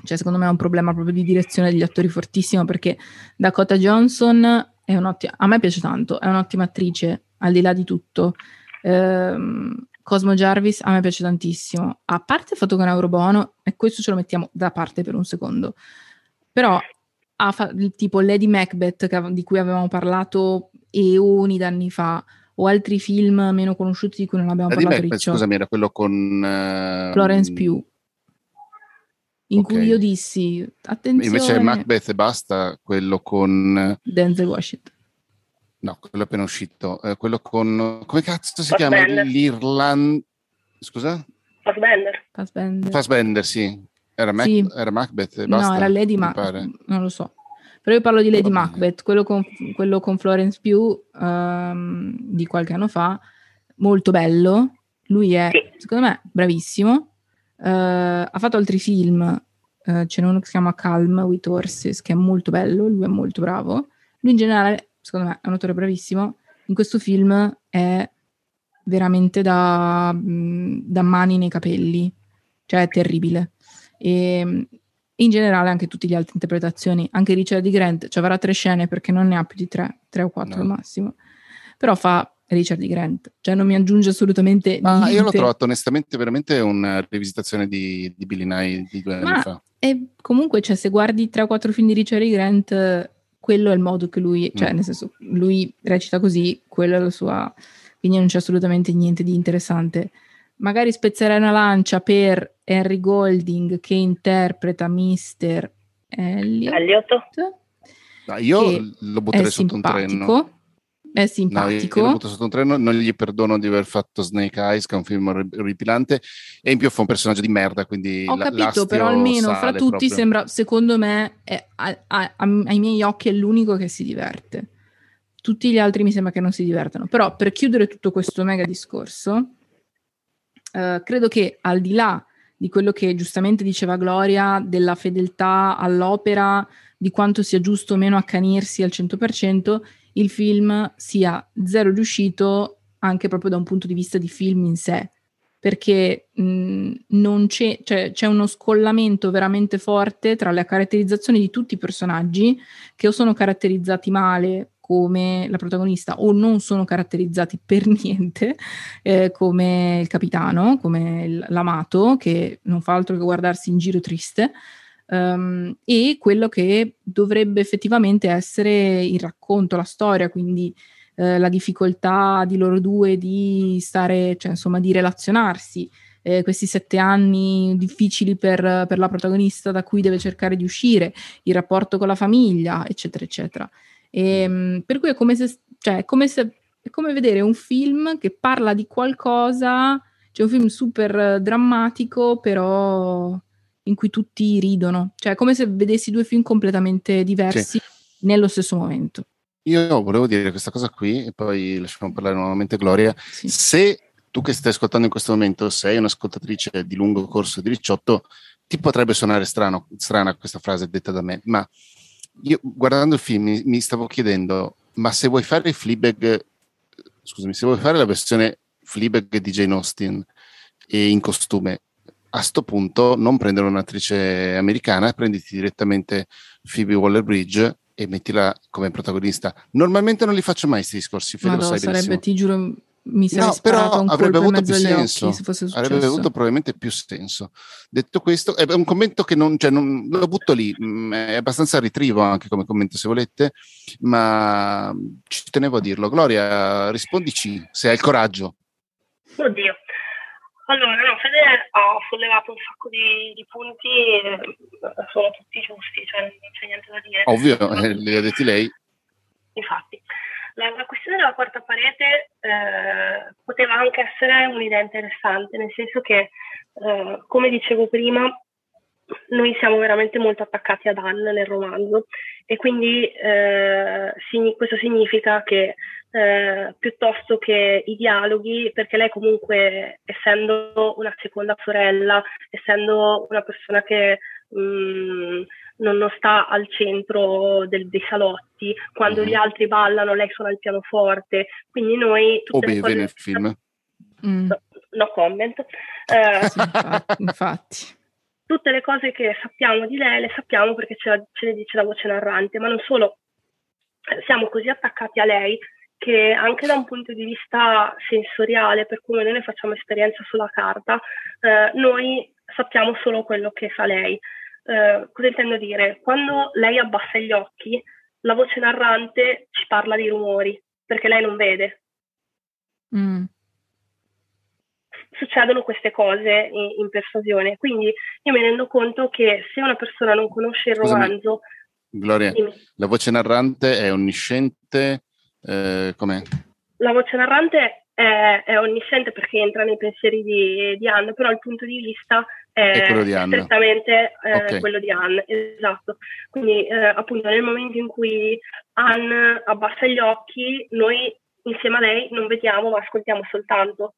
Speaker 3: cioè secondo me è un problema proprio di direzione degli attori fortissimo perché Dakota Johnson è un'ottima, a me piace tanto, è un'ottima attrice al di là di tutto. Ehm, Cosmo Jarvis a me piace tantissimo, a parte il fatto che è un eurobono, e questo ce lo mettiamo da parte per un secondo, però ha fa- tipo Lady Macbeth che, di cui avevamo parlato eoni d'anni fa, o altri film meno conosciuti di cui non abbiamo
Speaker 1: La
Speaker 3: parlato.
Speaker 1: Macbeth, scusami, era quello con uh,
Speaker 3: Florence Pugh. In okay. cui io dissi attenzione.
Speaker 1: Invece Macbeth e basta, quello con
Speaker 3: Denzel Washington.
Speaker 1: No, quello appena uscito. Eh, quello con come cazzo si chiama? L'Irlanda. Scusa?
Speaker 2: Fassbender.
Speaker 3: Fassbender.
Speaker 1: Fassbender, sì. Era, Mac- sì. era Macbeth e basta.
Speaker 3: No, era Lady Macbeth. Non lo so. Però io parlo di Lady Macbeth, quello con, quello con Florence Pugh um, di qualche anno fa, molto bello. Lui è, secondo me, bravissimo. Uh, ha fatto altri film, uh, ce n'è uno che si chiama Calm with Horses, che è molto bello, lui è molto bravo. Lui in generale, secondo me, è un attore bravissimo. In questo film è veramente da, da mani nei capelli, cioè è terribile. E in generale anche tutte le altre interpretazioni, anche Richard di Grant, cioè avrà tre scene perché non ne ha più di tre, tre o quattro no. al massimo, però fa Richard di Grant, cioè non mi aggiunge assolutamente
Speaker 1: Ma
Speaker 3: niente.
Speaker 1: io l'ho trovato onestamente veramente una rivisitazione di, di Billy Nye di due Ma anni fa.
Speaker 3: E comunque, cioè, se guardi tre o quattro film di Richard di Grant, quello è il modo che lui, cioè mm. nel senso, lui recita così, quella è la sua, quindi non c'è assolutamente niente di interessante magari spezzerei una lancia per Henry Golding che interpreta Mr. Elliot.
Speaker 2: Elliot.
Speaker 1: No, io lo butterei sotto un treno.
Speaker 3: È simpatico.
Speaker 1: No, io, io sotto un treno, non gli perdono di aver fatto Snake Eyes, che è un film ripilante, e in più fa un personaggio di merda, quindi
Speaker 3: Ho capito, però almeno fra tutti proprio. sembra, secondo me, è, a, a, ai miei occhi è l'unico che si diverte. Tutti gli altri mi sembra che non si divertano. Però per chiudere tutto questo mega discorso, eh, credo che al di là di quello che giustamente diceva Gloria, della fedeltà all'opera, di quanto sia giusto o meno accanirsi al 100%, il film sia zero riuscito anche proprio da un punto di vista di film in sé, perché mh, non c'è, cioè, c'è uno scollamento veramente forte tra le caratterizzazioni di tutti i personaggi che o sono caratterizzati male come la protagonista o non sono caratterizzati per niente eh, come il capitano, come l'amato che non fa altro che guardarsi in giro triste. Um, e quello che dovrebbe effettivamente essere il racconto, la storia, quindi eh, la difficoltà di loro due di stare, cioè insomma, di relazionarsi, eh, questi sette anni difficili per, per, la protagonista da cui deve cercare di uscire, il rapporto con la famiglia, eccetera, eccetera. E, ehm, per cui è come se, cioè, è come se è come vedere un film che parla di qualcosa, cioè un film super drammatico, però in cui tutti ridono. Cioè, è come se vedessi due film completamente diversi sì. nello stesso momento.
Speaker 1: Io volevo dire questa cosa qui e poi lasciamo parlare nuovamente Gloria. Sì. Se tu che stai ascoltando in questo momento sei un'ascoltatrice di lungo corso di 18, ti potrebbe suonare strano, strana questa frase detta da me, ma io guardando il film mi, mi, stavo chiedendo, ma se vuoi fare Fleabag, scusami, se vuoi fare la versione Fleabag di Jane Austen e in costume, a sto punto non prendere un'attrice americana, prenditi direttamente Phoebe Waller-Bridge e mettila come protagonista. Normalmente non li faccio mai questi discorsi, Fede,
Speaker 3: Madonna,
Speaker 1: lo sai
Speaker 3: sarebbe,
Speaker 1: benissimo.
Speaker 3: ti giuro, mi no, però
Speaker 1: avrebbe avuto più
Speaker 3: senso.
Speaker 1: avrebbe avuto probabilmente più senso. Detto questo, è un commento che non, cioè, non lo butto lì, mm, è abbastanza ritrivo anche come commento se volete, ma ci tenevo a dirlo. Gloria, rispondici se hai il coraggio.
Speaker 2: Oddio. Allora, no, Fede ha sollevato un sacco di, di punti, eh, sono tutti giusti, cioè non c'è niente da dire.
Speaker 1: Ovvio, eh, li ha detti lei.
Speaker 2: Infatti. La, la, questione della quarta parete eh, poteva anche essere un'idea interessante, nel senso che, eh, come dicevo prima, noi siamo veramente molto attaccati ad Anne nel romanzo e quindi eh, questo significa che eh, piuttosto che i dialoghi, perché lei comunque essendo una seconda sorella, essendo una persona che mh, mm, non, non, sta al centro del, dei salotti, quando mm. gli altri ballano lei suona il pianoforte, quindi noi...
Speaker 1: O beve nel film.
Speaker 2: Mm. No, no, comment. Eh,
Speaker 3: sì, infatti, infatti.
Speaker 2: Tutte le cose che sappiamo di lei le sappiamo perché ce, ce le dice la voce narrante, ma non solo, eh, siamo così attaccati a lei che anche da un punto di vista sensoriale, per cui noi ne facciamo esperienza sulla carta, eh, noi sappiamo solo quello che fa lei. Eh, cosa intendo dire? Quando lei abbassa gli occhi, la voce narrante ci parla di rumori, perché lei non vede. Mm. Succedono queste cose in, in, persuasione, quindi io mi rendo conto che se una persona non conosce il romanzo...
Speaker 1: Gloria, dimmi. la voce narrante è onnisciente, eh, com'è?
Speaker 2: La voce narrante è, è, onnisciente perché entra nei pensieri di, di Anne, però il punto di vista è, è quello di Anne. strettamente eh, okay. quello di Anne, esatto. Quindi eh, appunto nel momento in cui Anne abbassa gli occhi, noi insieme a lei non vediamo ma ascoltiamo soltanto.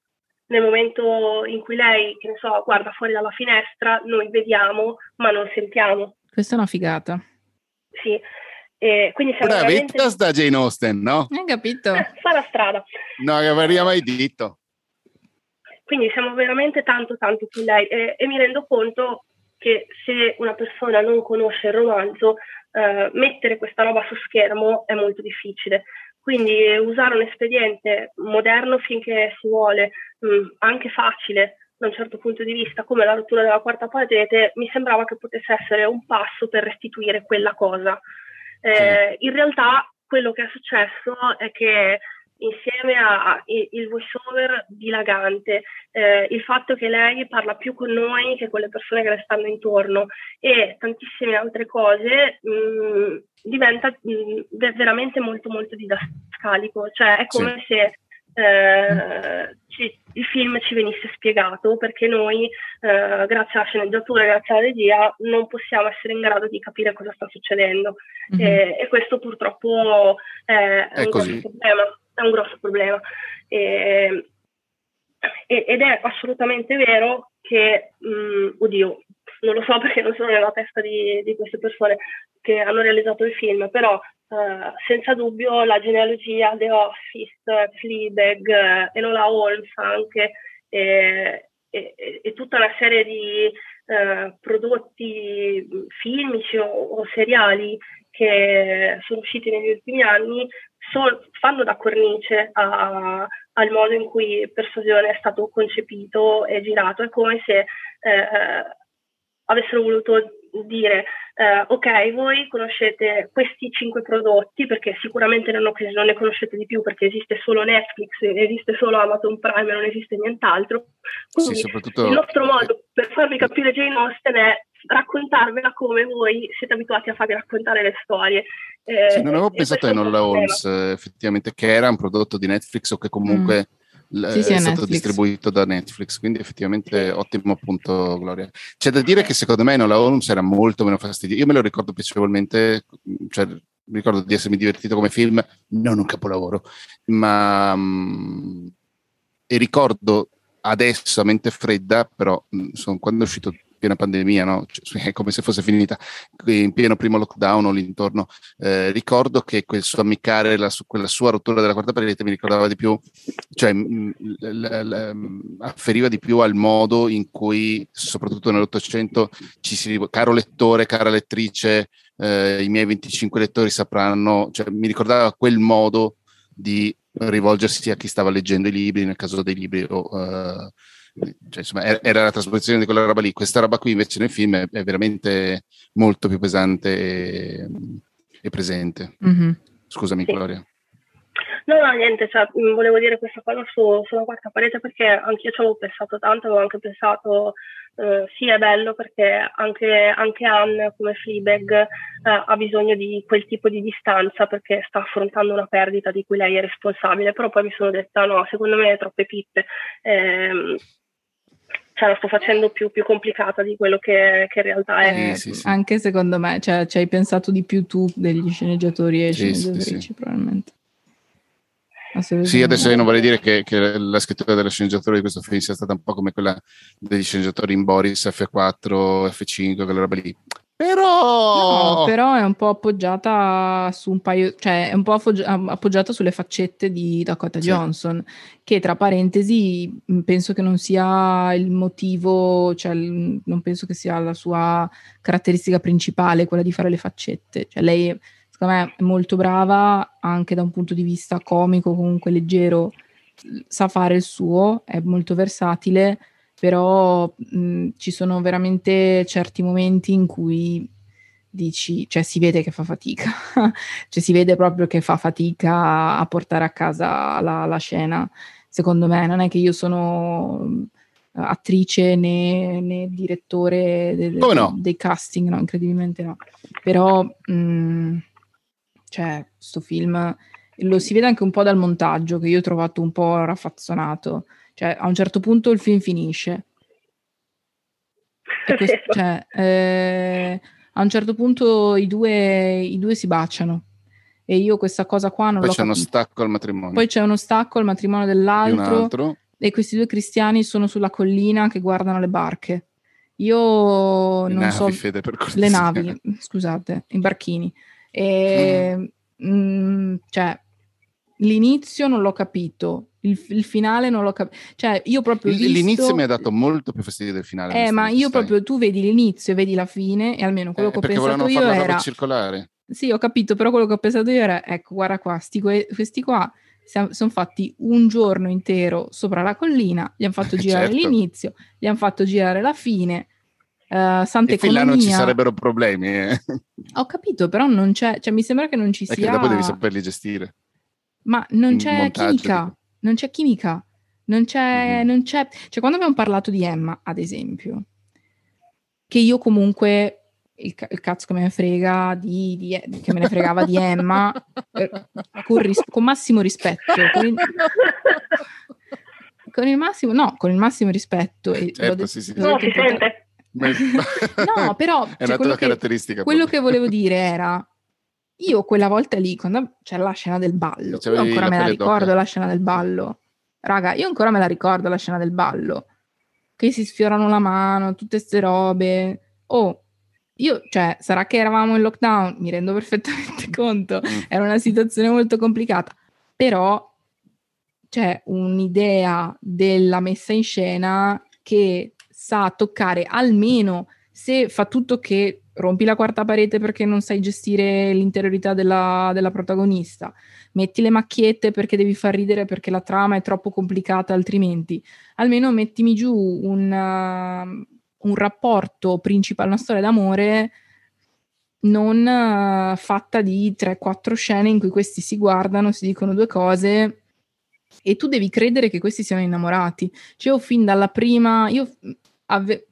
Speaker 2: Nel momento in cui lei, che ne so, guarda fuori dalla finestra, noi vediamo ma non sentiamo.
Speaker 3: Questa è una figata.
Speaker 2: Sì, e quindi siamo
Speaker 1: Bravetta veramente... sta Jane Austen, no?
Speaker 3: Hai capito?
Speaker 2: Eh, fa la strada.
Speaker 1: No, che avrei mai detto.
Speaker 2: Quindi siamo veramente tanto tanto su lei e, e, mi rendo conto che se una persona non conosce il romanzo, eh, mettere questa roba su schermo è molto difficile. Quindi usare un espediente moderno finché si vuole, mh, mm, anche facile da un certo punto di vista, come la rottura della quarta parete, mi sembrava che potesse essere un passo per restituire quella cosa. Eh, in realtà quello che è successo è che insieme al voiceover dilagante, eh, il fatto che lei parla più con noi che con le persone che le stanno intorno e tantissime altre cose, mh, mm, diventa mh, mm, veramente molto molto didascalico, cioè è come sì. se eh, ci, il film ci venisse spiegato perché noi, eh, grazie alla sceneggiatura, grazie alla regia, non possiamo essere in grado di capire cosa sta succedendo. Mm-hmm. E, e, questo purtroppo è, è un grosso problema. È un grosso problema. E, ed è assolutamente vero che, mh, mm, oddio, non lo so perché non sono nella testa di, di queste persone che hanno realizzato il film, però Uh, senza dubbio la genealogia The Office, Fleabag, uh, Enola Holmes anche e, e, e, tutta una serie di uh, prodotti filmici o, o, seriali che sono usciti negli ultimi anni so, fanno da cornice a, al modo in cui Persuasione è stato concepito e girato. È come se avessero voluto dire eh, ok, voi conoscete questi cinque prodotti perché sicuramente non, non, ne conoscete di più perché esiste solo Netflix, esiste solo Amazon Prime, non esiste nient'altro. Quindi sì, soprattutto... il nostro modo per farvi capire Jane Austen è raccontarvela come voi siete abituati a farvi raccontare le storie.
Speaker 1: Eh, sì, non avevo pensato a Enola Holmes, effettivamente, che era un prodotto di Netflix o che comunque... Mm sì, sì, è, è stato distribuito da Netflix, quindi effettivamente ottimo appunto Gloria. C'è da dire che secondo me Nola Holmes era molto meno fastidioso, io me lo ricordo piacevolmente, cioè ricordo di essermi divertito come film, non un capolavoro, ma um, e ricordo adesso a mente fredda, però mh, sono, quando è uscito piena pandemia, no? cioè, è come se fosse finita, in pieno primo lockdown o l'intorno. Eh, ricordo che quel suo ammiccare, la, quella sua rottura della quarta parete mi ricordava di più, cioè m, l, l, l, afferiva di più al modo in cui, soprattutto nell'Ottocento, ci si, caro lettore, cara lettrice, eh, i miei 25 lettori sapranno, cioè, mi ricordava quel modo di rivolgersi a chi stava leggendo i libri, nel caso dei libri o uh, cioè, insomma, era la trasposizione di quella roba lì. Questa roba qui invece nel film è, è veramente molto più pesante e, e presente. Mm-hmm. Scusami, sì. Gloria.
Speaker 2: No, no, niente, cioè, volevo dire questa cosa su, sulla quarta parete perché anch'io ci avevo pensato tanto, avevo anche pensato eh, sì, è bello perché anche, anche Anne come Fleabag eh, ha bisogno di quel tipo di distanza perché sta affrontando una perdita di cui lei è responsabile, però poi mi sono detta no, secondo me è troppe pippe. Eh, cioè la sto facendo più, più complicata di quello che, che in realtà è.
Speaker 3: Eh, sì, sì. Anche secondo me, cioè, ci hai pensato di più tu degli sceneggiatori e sì, sceneggiatrici, probabilmente.
Speaker 1: Sì, adesso io non vorrei dire che, che, la scrittura della sceneggiatura di questo film sia stata un po' come quella degli sceneggiatori in Boris F4, F5, quella roba lì. Però...
Speaker 3: No, però è un po' appoggiata su un paio, cioè è un po' appoggiata sulle faccette di Dakota sì. Johnson, che tra parentesi penso che non sia il motivo, cioè non penso che sia la sua caratteristica principale quella di fare le faccette. Cioè lei secondo me è molto brava anche da un punto di vista comico, comunque leggero, sa fare il suo, è molto versatile però mh, ci sono veramente certi momenti in cui dici, cioè si vede che fa fatica, cioè si vede proprio che fa fatica a portare a casa la, la scena. secondo me, non è che io sono attrice né, né direttore de, de, no? dei casting, no, incredibilmente no. Però, mh, mm, cioè, questo film lo si vede anche un po' dal montaggio che io ho trovato un po' raffazzonato. Cioè, a un certo punto il film finisce. Questo, cioè, eh, a un certo punto i due, i due si baciano e io questa cosa qua non
Speaker 1: Poi
Speaker 3: l'ho
Speaker 1: c'è
Speaker 3: capito.
Speaker 1: uno stacco al matrimonio.
Speaker 3: Poi c'è uno stacco al matrimonio dell'altro e questi due cristiani sono sulla collina che guardano le barche. Io
Speaker 1: le
Speaker 3: non
Speaker 1: navi,
Speaker 3: so
Speaker 1: Fede, per
Speaker 3: le navi, scusate, i barchini. E, mm. mh, cioè, l'inizio non l'ho capito, il, il finale non l'ho capito. Cioè, io proprio visto...
Speaker 1: L'inizio mi ha dato molto più fastidio del finale.
Speaker 3: Eh, ma io proprio, tu vedi l'inizio e vedi la fine, e almeno quello eh, che ho pensato io era...
Speaker 1: circolare.
Speaker 3: Sì, ho capito, però quello che ho pensato io era, ecco, guarda qua, sti, questi qua sono fatti un giorno intero sopra la collina, gli hanno fatto girare certo. l'inizio, gli hanno fatto girare la fine. Uh, santa e
Speaker 1: là non ci sarebbero problemi. Eh.
Speaker 3: Ho capito, però non c'è, cioè mi sembra che non ci sia.
Speaker 1: Che dopo devi saperli gestire.
Speaker 3: Ma non c'è chimica. Non c'è chimica, non c'è, mm. non c'è. Cioè, quando abbiamo parlato di Emma, ad esempio, che io comunque il, il, cazzo che me ne frega di, di, che me ne fregava di Emma eh, con, ris- con, massimo rispetto con il, con il, massimo no con il massimo rispetto e
Speaker 1: certo, de- sì, sì,
Speaker 2: no, si sente
Speaker 3: no però
Speaker 1: è cioè, una tua caratteristica
Speaker 3: quello che volevo dire era io quella volta lì quando c'era la scena del ballo io ancora me la ricordo doppia. la scena del ballo. Raga io ancora me la ricordo la scena del ballo. Che si sfiorano la mano tutte queste robe. Oh io, cioè, sarà che eravamo in lockdown, mi rendo perfettamente conto, mm. era una situazione molto complicata, però c'è un'idea della messa in scena che sa toccare almeno se fa tutto che rompi la quarta parete perché non sai gestire l'interiorità della, della protagonista, metti le macchiette perché devi far ridere perché la trama è troppo complicata altrimenti, almeno mettimi giù un un rapporto principale, una storia d'amore non uh, fatta di 3-4 scene in cui questi si guardano, si dicono due cose e tu devi credere che questi siano innamorati. Cioè, io fin dalla prima, io ave-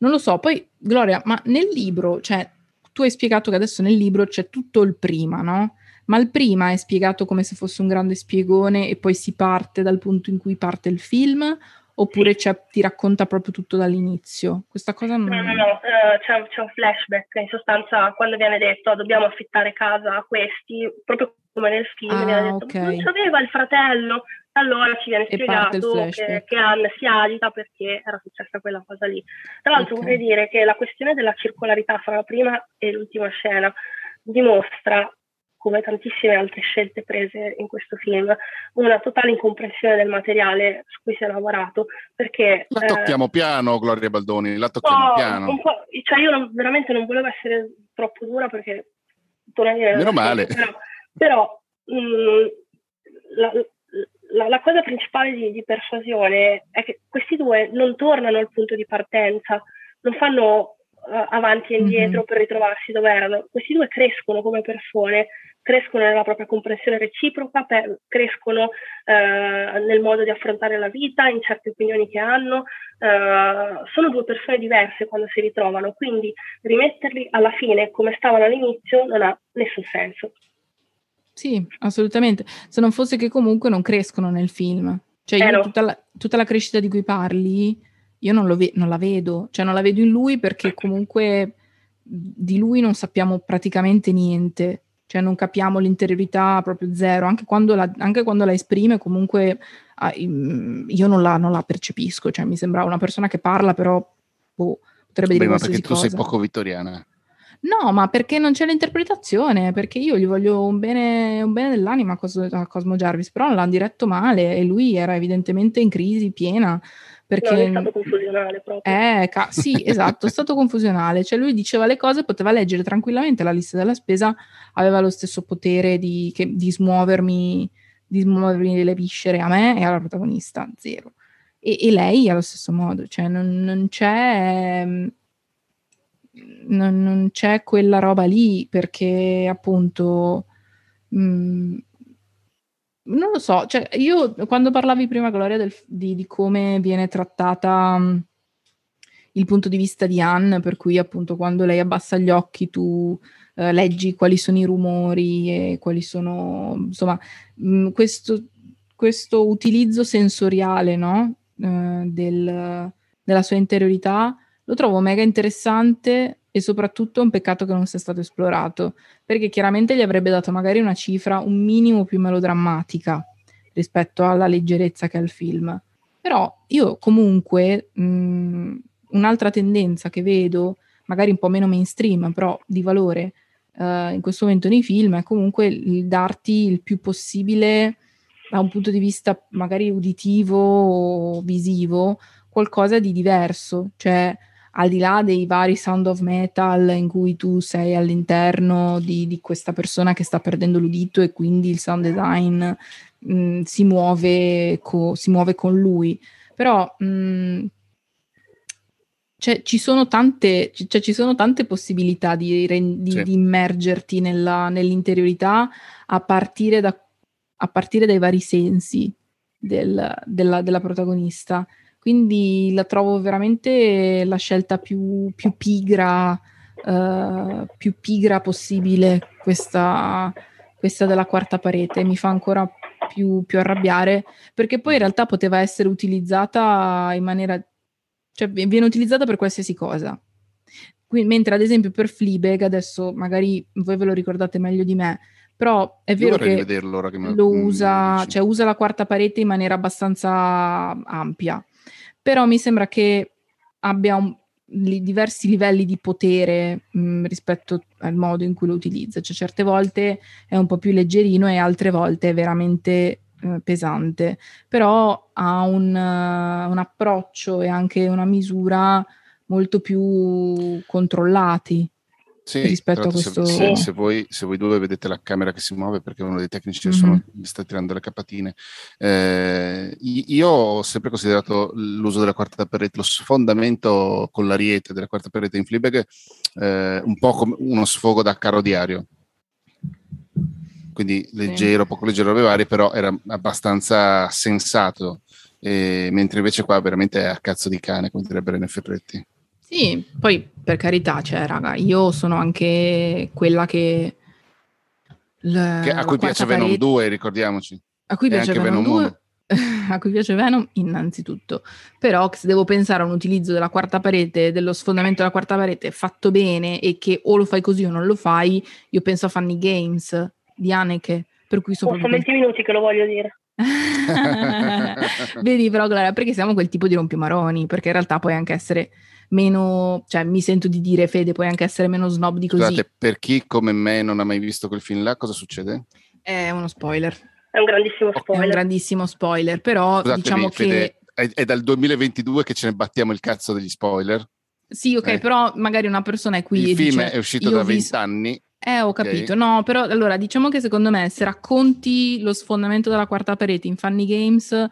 Speaker 3: non lo so, poi Gloria, ma nel libro, cioè, tu hai spiegato che adesso nel libro c'è tutto il prima, no? Ma il prima è spiegato come se fosse un grande spiegone e poi si parte dal punto in cui parte il film oppure ti racconta proprio tutto dall'inizio? Questa cosa non...
Speaker 2: No, no, no, uh, c'è, c'è, un flashback, in sostanza quando viene detto dobbiamo affittare casa a questi, proprio come nel film, ah, viene detto okay. non sapeva il fratello, allora ci viene spiegato che, che Anne si agita perché era successa quella cosa lì. Tra l'altro okay. vorrei dire che la questione della circolarità fra la prima e l'ultima scena dimostra come tantissime altre scelte prese in questo film, una totale incomprensione del materiale su cui si è lavorato. Perché,
Speaker 1: la tocchiamo eh, piano, Gloria Baldoni, la tocchiamo no, piano.
Speaker 2: cioè io non, veramente non volevo essere troppo dura perché...
Speaker 1: Dire, Meno male.
Speaker 2: Però, però mh, mm, la, la, la, cosa principale di, di persuasione è che questi due non tornano al punto di partenza, non fanno uh, avanti e indietro mm-hmm. per ritrovarsi dove erano. Questi due crescono come persone, crescono nella propria comprensione reciproca, per, crescono eh, nel modo di affrontare la vita, in certe opinioni che hanno, eh, sono due persone diverse quando si ritrovano, quindi rimetterli alla fine come stavano all'inizio non ha nessun senso.
Speaker 3: Sì, assolutamente. Se non fosse che comunque non crescono nel film. Cioè, eh no. tutta, la, tutta, la, crescita di cui parli, io non, ve- non la vedo. Cioè, non la vedo in lui perché comunque di lui non sappiamo praticamente niente cioè non capiamo l'interiorità proprio zero, anche quando la, anche quando la esprime comunque io non la, non la, percepisco, cioè mi sembra una persona che parla però boh, potrebbe dire Beh,
Speaker 1: perché tu
Speaker 3: cosa.
Speaker 1: sei poco vittoriana.
Speaker 3: No, ma perché non c'è l'interpretazione, perché io gli voglio un bene, un bene dell'anima a, Cos- a Cosmo Jarvis, però l'hanno diretto male e lui era evidentemente in crisi piena perché... No,
Speaker 2: è stato confusionale proprio.
Speaker 3: Eh, ca- sì, esatto, è stato confusionale. Cioè lui diceva le cose, poteva leggere tranquillamente la lista della spesa, aveva lo stesso potere di, che, di smuovermi, di smuovermi le viscere a me e alla protagonista, zero. E, e lei allo stesso modo, cioè non, non c'è... Non, non, c'è quella roba lì perché appunto mh, non lo so, cioè io quando parlavi prima, Gloria, del, di, di, come viene trattata um, il punto di vista di Anne, per cui appunto quando lei abbassa gli occhi tu uh, leggi quali sono i rumori e quali sono, insomma, mh, mm, questo, questo, utilizzo sensoriale, no? Uh, del, della sua interiorità, lo trovo mega interessante e soprattutto un peccato che non sia stato esplorato, perché chiaramente gli avrebbe dato magari una cifra un minimo più melodrammatica rispetto alla leggerezza che ha il film. Però io comunque mh, un'altra tendenza che vedo, magari un po' meno mainstream, però di valore uh, in questo momento nei film, è comunque il darti il più possibile da un punto di vista magari uditivo o visivo qualcosa di diverso, cioè al di là dei vari sound of metal in cui tu sei all'interno di, di questa persona che sta perdendo l'udito e quindi il sound design mh, mm, si, muove co- si, muove con lui. Però mh, mm, cioè, ci, sono tante, cioè, ci sono tante possibilità di, di, sì. di immergerti nella, nell'interiorità a partire, da, a partire, dai vari sensi del, della, della protagonista. Quindi la trovo veramente la scelta più, più pigra, uh, più pigra possibile, questa, questa, della quarta parete. Mi fa ancora più, più arrabbiare, perché poi in realtà poteva essere utilizzata in maniera... cioè viene utilizzata per qualsiasi cosa. Quindi, mentre ad esempio per Fleabag, adesso magari voi ve lo ricordate meglio di me, però è vero che, che lo usa, cioè usa la quarta parete in maniera abbastanza ampia però mi sembra che abbia un, li, diversi livelli di potere mh, mm, rispetto al modo in cui lo utilizza, cioè certe volte è un po' più leggerino e altre volte è veramente uh, pesante, però ha un, uh, un approccio e anche una misura molto più controllati
Speaker 1: sì,
Speaker 3: rispetto a questo.
Speaker 1: Se, se, voi, se, voi, due vedete la camera che si muove perché uno dei tecnici mm-hmm. sono, sta tirando le capatine, eh, io ho sempre considerato l'uso della quarta parete, lo sfondamento con l'ariete della quarta parete in Fleabag eh, un po' come uno sfogo da carro diario. Quindi leggero, sì. poco leggero varie, però era abbastanza sensato. Eh, mentre invece qua veramente è a cazzo di cane, come direbbero in effetti.
Speaker 3: Sì, poi per carità, cioè, raga, io sono anche quella che...
Speaker 1: L- che a cui piace Venom parete... 2, ricordiamoci.
Speaker 3: A cui piace Venom, Venom 2. a cui piace Venom innanzitutto, però se devo pensare a un utilizzo della quarta parete, dello sfondamento della quarta parete fatto bene e che o lo fai così o non lo fai, io penso a Funny Games di Haneke, per cui
Speaker 2: sono... Ho 20 minuti che lo voglio dire.
Speaker 3: Vedi però Gloria, perché siamo quel tipo di rompimaroni, perché in realtà puoi anche essere meno, cioè mi sento di dire Fede, puoi anche essere meno snob di così.
Speaker 1: Scusate, per chi come me non ha mai visto quel film là, cosa succede?
Speaker 3: È uno spoiler.
Speaker 2: È un grandissimo spoiler.
Speaker 3: È un grandissimo spoiler, però Scusatemi, diciamo Fede, che...
Speaker 1: È, è, dal 2022 che ce ne battiamo il cazzo degli spoiler.
Speaker 3: Sì, ok, eh. però magari una persona è qui
Speaker 1: il
Speaker 3: e
Speaker 1: film
Speaker 3: dice,
Speaker 1: è uscito da vent'anni. Visto...
Speaker 3: Eh, ho capito. Okay. No, però allora diciamo che secondo me se racconti lo sfondamento della quarta parete in Funny Games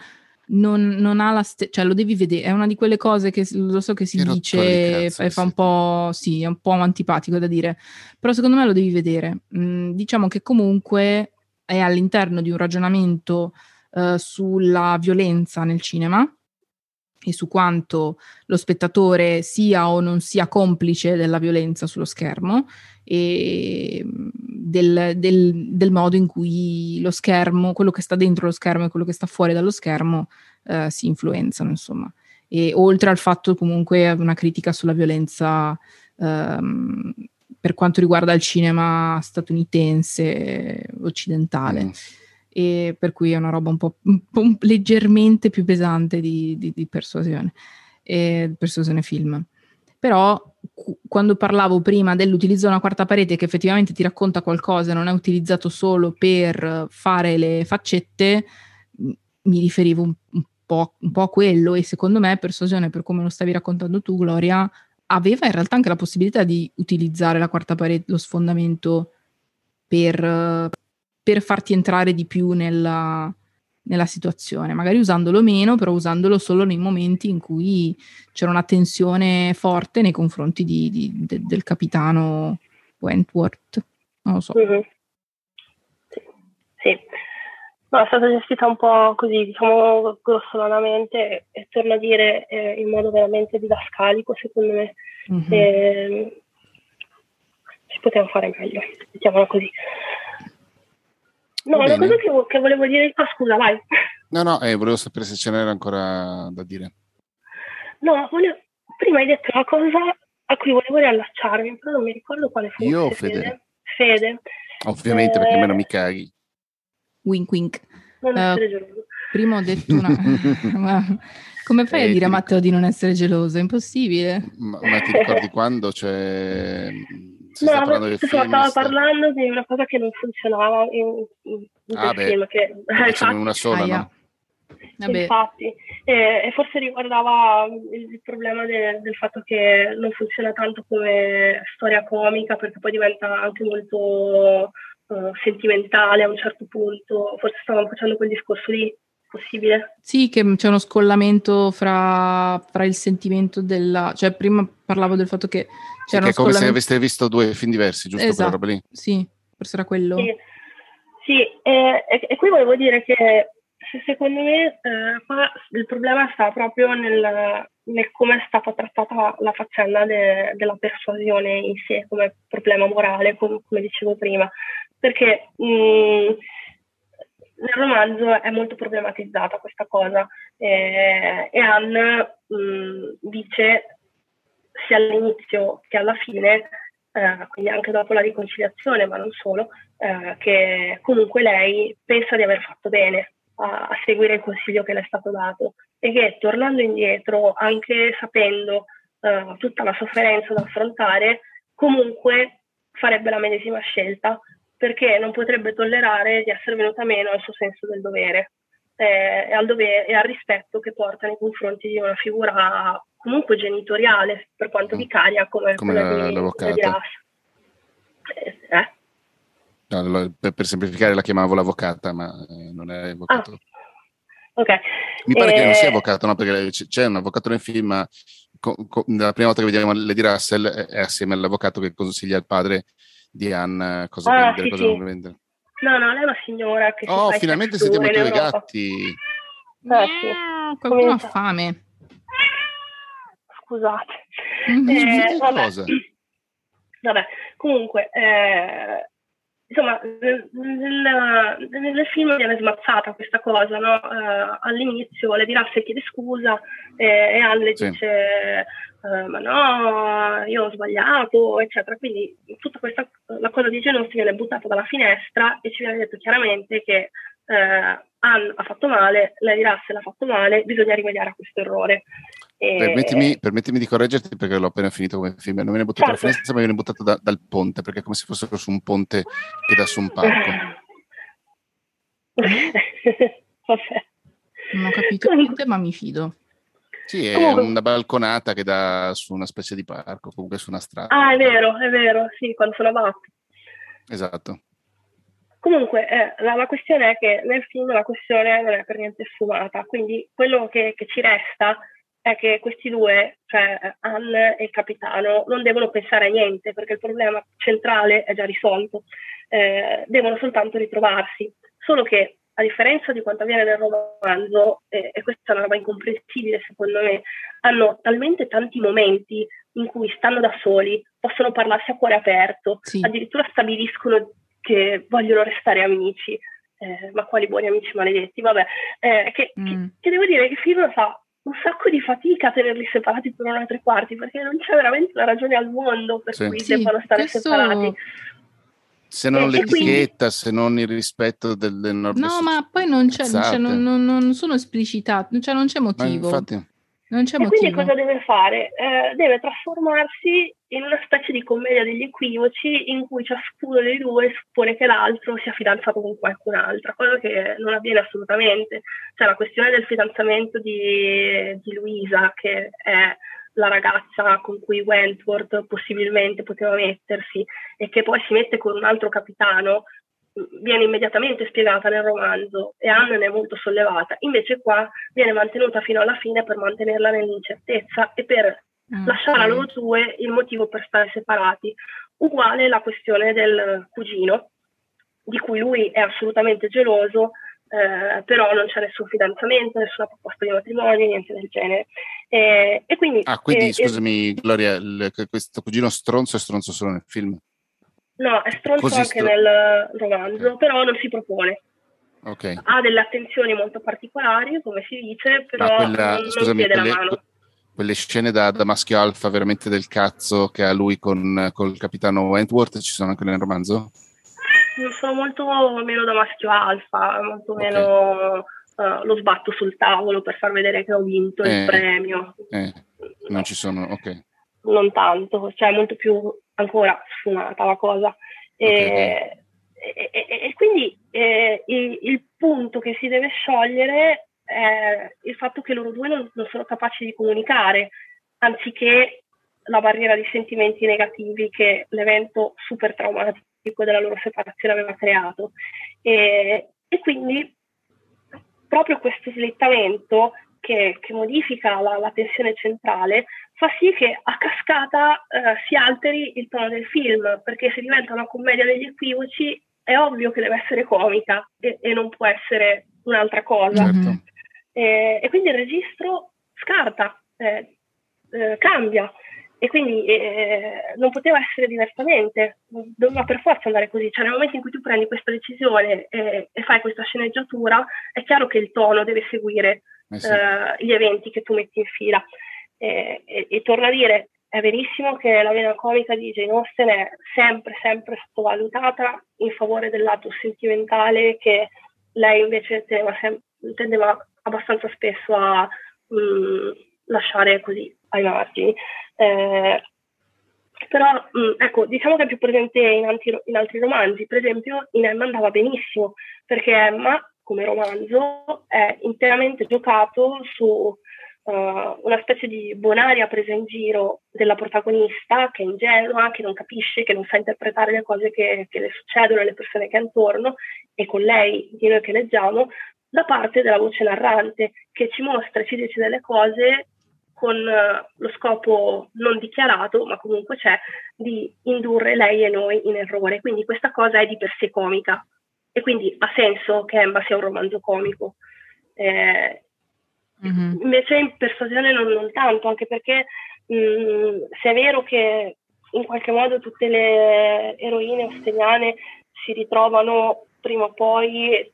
Speaker 3: non, non ha la stessa, cioè lo devi vedere, è una di quelle cose che lo so che si che dice e fa un po', sì, è un po' antipatico da dire, però secondo me lo devi vedere. Mm, diciamo che comunque è all'interno di un ragionamento uh, sulla violenza nel cinema e su quanto lo spettatore sia o non sia complice della violenza sullo schermo e del, del, del, modo in cui lo schermo, quello che sta dentro lo schermo e quello che sta fuori dallo schermo eh, si influenzano, insomma. E oltre al fatto comunque una critica sulla violenza ehm, per quanto riguarda il cinema statunitense occidentale. Mm. E per cui è una roba un po', un po leggermente più pesante di, di, di persuasione, e persuasione film però quando parlavo prima dell'utilizzo di una quarta parete che effettivamente ti racconta qualcosa, non è utilizzato solo per fare le faccette, mi riferivo un, un, po', un po', a quello e secondo me Persuasione, per come lo stavi raccontando tu Gloria, aveva in realtà anche la possibilità di utilizzare la quarta parete, lo sfondamento per, per farti entrare di più nella, nella situazione, magari usandolo meno, però usandolo solo nei momenti in cui c'era una tensione forte nei confronti di, di, de, del capitano Wentworth. Non lo so.
Speaker 2: Mm-hmm. Sì. No, è stata gestita un po' così, diciamo grossolanamente e, torno a dire eh, in modo veramente didascalico, secondo me. Mm-hmm. Eh, si poteva fare meglio, mettiamola così. No, una cosa che, che, volevo dire... Ah, scusa, vai.
Speaker 1: No, no, eh, volevo sapere se ce n'era ancora da dire.
Speaker 2: No, volevo... prima hai detto una cosa a cui volevo riallacciarmi, però non mi ricordo quale fosse.
Speaker 1: Io Fede.
Speaker 2: Fede.
Speaker 1: Ovviamente, eh... perché a me non mi caghi.
Speaker 3: Wink wink.
Speaker 2: Non uh, essere geloso.
Speaker 3: Prima ho detto una... come fai eh, a dire a Matteo di non essere geloso? È impossibile.
Speaker 1: Ma, ma ti ricordi quando? Cioè,
Speaker 2: si no, parlando stava parlando di una cosa che non funzionava in, in, in ah, beh, film. Che,
Speaker 1: eh, una sola, ah, no?
Speaker 2: Vabbè. Infatti, eh, e forse riguardava il, il problema de, del fatto che non funziona tanto come storia comica perché poi diventa anche molto uh, sentimentale a un certo punto, forse stavano facendo quel discorso lì, possibile?
Speaker 3: Sì, che c'è uno scollamento fra, fra il sentimento della... cioè prima parlavo del fatto che
Speaker 1: c'era sì, che è come se aveste visto due film diversi, giusto?
Speaker 3: Esatto,
Speaker 1: roba lì?
Speaker 3: sì, forse era quello.
Speaker 2: Sì, sì e, e, e qui volevo dire che secondo me eh, qua il problema sta proprio nel, nel come è stata trattata la faccenda de, della persuasione in sé come problema morale, come, come dicevo prima perché mh, mm, nel romanzo è molto problematizzata questa cosa eh, e Anne mh, mm, dice sia all'inizio che alla fine, eh, quindi anche dopo la riconciliazione, ma non solo, eh, che comunque lei pensa di aver fatto bene a, a, seguire il consiglio che le è stato dato. E che tornando indietro, anche sapendo eh, tutta la sofferenza da affrontare, comunque farebbe la medesima scelta perché non potrebbe tollerare di essere venuta meno al suo senso del dovere eh, e, al dovere, e al rispetto che porta nei confronti di una figura comunque genitoriale, per quanto mm. vicaria come,
Speaker 1: come quella la, di, l'avvocata. Di eh, eh? No, per, per, semplificare la chiamavo l'avvocata, ma eh, non è avvocato. Ah.
Speaker 2: Okay.
Speaker 1: Mi pare che non sia avvocato, no? perché c'è un avvocato nel film, ma co- co- la prima volta che vediamo Lady Russell è assieme all'avvocato che consiglia al padre di Anne cosa ah, vendere, sì, cosa sì. non vendere.
Speaker 2: No, no, lei è una signora che
Speaker 1: Oh, finalmente sentiamo i tuoi gatti.
Speaker 3: Eh, sì. Qualcuno ha fame.
Speaker 2: Scusate. Eh, vabbè. vabbè. comunque, eh, insomma, nel, nel, nel, film viene smazzata questa cosa, no? Uh, all'inizio le dirà se chiede scusa eh, e Anne sì. dice uh, ma no, io ho sbagliato, eccetera. Quindi tutta questa la cosa di Genossi viene buttata dalla finestra e ci viene detto chiaramente che uh, Anne ha fatto male, lei dirà se l'ha fatto male, bisogna rimediare a questo errore.
Speaker 1: E... Permettimi, permettimi, di correggerti perché l'ho appena finito come film. Non viene buttato certo. dalla finestra, ma viene buttato da, dal ponte perché è come se fosse su un ponte che dà su un parco.
Speaker 2: Vabbè.
Speaker 3: Non ho capito niente, ma mi fido.
Speaker 1: Sì, è comunque... una balconata che dà su una specie di parco, comunque su una strada.
Speaker 2: Ah, è vero, è vero, sì, quando sono avanti.
Speaker 1: Esatto.
Speaker 2: Comunque, eh, la, la, questione è che nel film la questione non è per niente sfumata, quindi quello che, che ci resta è che questi due, cioè Anne e il capitano, non devono pensare a niente perché il problema centrale è già risolto, eh, devono soltanto ritrovarsi. Solo che, a differenza di quanto avviene nel romanzo, eh, e questa è una roba incomprensibile secondo me, hanno talmente tanti momenti in cui stanno da soli, possono parlarsi a cuore aperto, sì. addirittura stabiliscono che vogliono restare amici. Eh, ma quali buoni amici maledetti, vabbè, eh, che, mm. che, che, devo dire che il film fa un sacco di fatica a tenerli separati per una e tre quarti, perché non c'è veramente una ragione al mondo per sì. cui sì, debbano stare questo... separati.
Speaker 1: Se non e, l'etichetta, quindi... se non il rispetto delle norme.
Speaker 3: No, ma poi non, c'è, cioè, non, non, non, sono esplicitati, cioè non c'è motivo. Ma infatti... Non c'è
Speaker 2: e
Speaker 3: motivo.
Speaker 2: quindi cosa deve fare? Eh, deve trasformarsi in una specie di commedia degli equivoci in cui ciascuno dei due suppone che l'altro sia fidanzato con qualcun'altra, cosa che non avviene assolutamente. Cioè la questione del fidanzamento di, di Luisa, che è la ragazza con cui Wentworth possibilmente poteva mettersi e che poi si mette con un altro capitano, viene immediatamente spiegata nel romanzo e Anne ne è molto sollevata, invece qua viene mantenuta fino alla fine per mantenerla nell'incertezza e per mm. lasciare a loro due il motivo per stare separati. Uguale la questione del cugino, di cui lui è assolutamente geloso, eh, però non c'è nessun fidanzamento, nessuna proposta di matrimonio, niente del genere. Eh, e quindi,
Speaker 1: ah, quindi eh, scusami, Gloria, il, questo cugino stronzo è stronzo solo nel film?
Speaker 2: No, è stronzo Così anche str- nel romanzo, okay. però non si propone.
Speaker 1: Okay.
Speaker 2: Ha delle attenzioni molto particolari, come si dice, però quella, non, scusami, non quelle, la mano.
Speaker 1: Quelle scene da, da, maschio alfa veramente del cazzo che ha lui con il capitano Wentworth ci sono anche nel romanzo?
Speaker 2: Sono molto meno da maschio alfa, molto okay. meno uh, lo sbatto sul tavolo per far vedere che ho vinto eh, il premio.
Speaker 1: Eh, non ci sono, ok.
Speaker 2: Non tanto, cioè molto più ancora sfumata la cosa. Okay, e, e, e, e, quindi eh, il, il, punto che si deve sciogliere è il fatto che loro due non, non sono capaci di comunicare, anziché la barriera di sentimenti negativi che l'evento super traumatico della loro separazione aveva creato. E, e quindi proprio questo slittamento che, che modifica la, la, tensione centrale fa sì che a cascata eh, si alteri il tono del film, perché se diventa una commedia degli equivoci è ovvio che deve essere comica e, e non può essere un'altra cosa. Certo. E, e, quindi il registro scarta, eh, eh, cambia e quindi eh, non poteva essere diversamente, doveva per forza andare così. Cioè nel momento in cui tu prendi questa decisione e, e fai questa sceneggiatura, è chiaro che il tono deve seguire eh sì. eh, gli eventi che tu metti in fila. E, e, e torno a dire, è verissimo che la vena comica di Jane Austen è sempre, sempre sottovalutata in favore del lato sentimentale che lei invece sem- tendeva abbastanza spesso a mh, mm, lasciare così ai margini. Eh, però mh, ecco, diciamo che è più presente in, anti, in, altri romanzi, per esempio in Emma andava benissimo, perché Emma come romanzo è interamente giocato su uh, una specie di bonaria presa in giro della protagonista che è ingenua, che non capisce, che non sa interpretare le cose che, che le succedono alle persone che è intorno e con lei, di noi che leggiamo, da parte della voce narrante che ci mostra, ci dice delle cose con uh, lo scopo non dichiarato, ma comunque c'è, di indurre lei e noi in errore. Quindi questa cosa è di per sé comica e quindi ha senso che Emma sia un romanzo comico. Eh, mm-hmm. Invece in persuasione non, non, tanto, anche perché mh, mm, se è vero che in qualche modo tutte le eroine osteniane si ritrovano prima o poi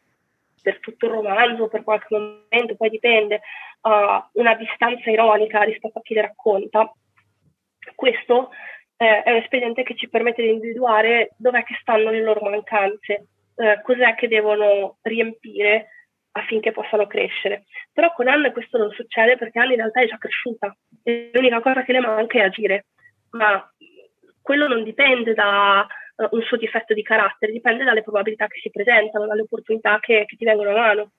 Speaker 2: per tutto il romanzo, per qualche momento, poi dipende, uh, una distanza ironica rispetto a chi le racconta. Questo eh, è un espediente che ci permette di individuare dov'è che stanno le loro mancanze, eh, cos'è che devono riempire affinché possano crescere. Però con Anne questo non succede perché Anne in realtà è già cresciuta e l'unica cosa che le manca è agire, ma quello non dipende da uh, un suo difetto di carattere, dipende dalle probabilità che si presentano, dalle opportunità che, che ti vengono a mano.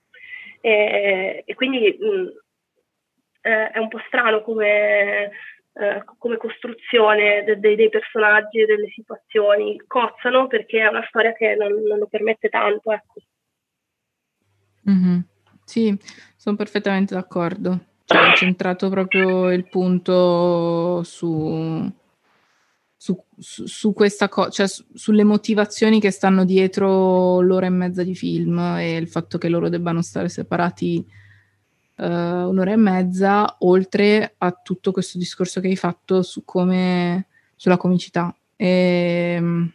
Speaker 2: E, e quindi mh, mm, eh, è un po' strano come, eh, come costruzione de- de- dei personaggi e delle situazioni. Cozzano perché è una storia che non, non lo permette tanto. Ecco.
Speaker 3: Mm-hmm. Sì, sono perfettamente d'accordo. Cioè, ho centrato proprio il punto su, su, su, su questa cosa, cioè su, sulle motivazioni che stanno dietro l'ora e mezza di film e il fatto che loro debbano stare separati uh, un'ora e mezza, oltre a tutto questo discorso che hai fatto su come, sulla comicità. E, ehm,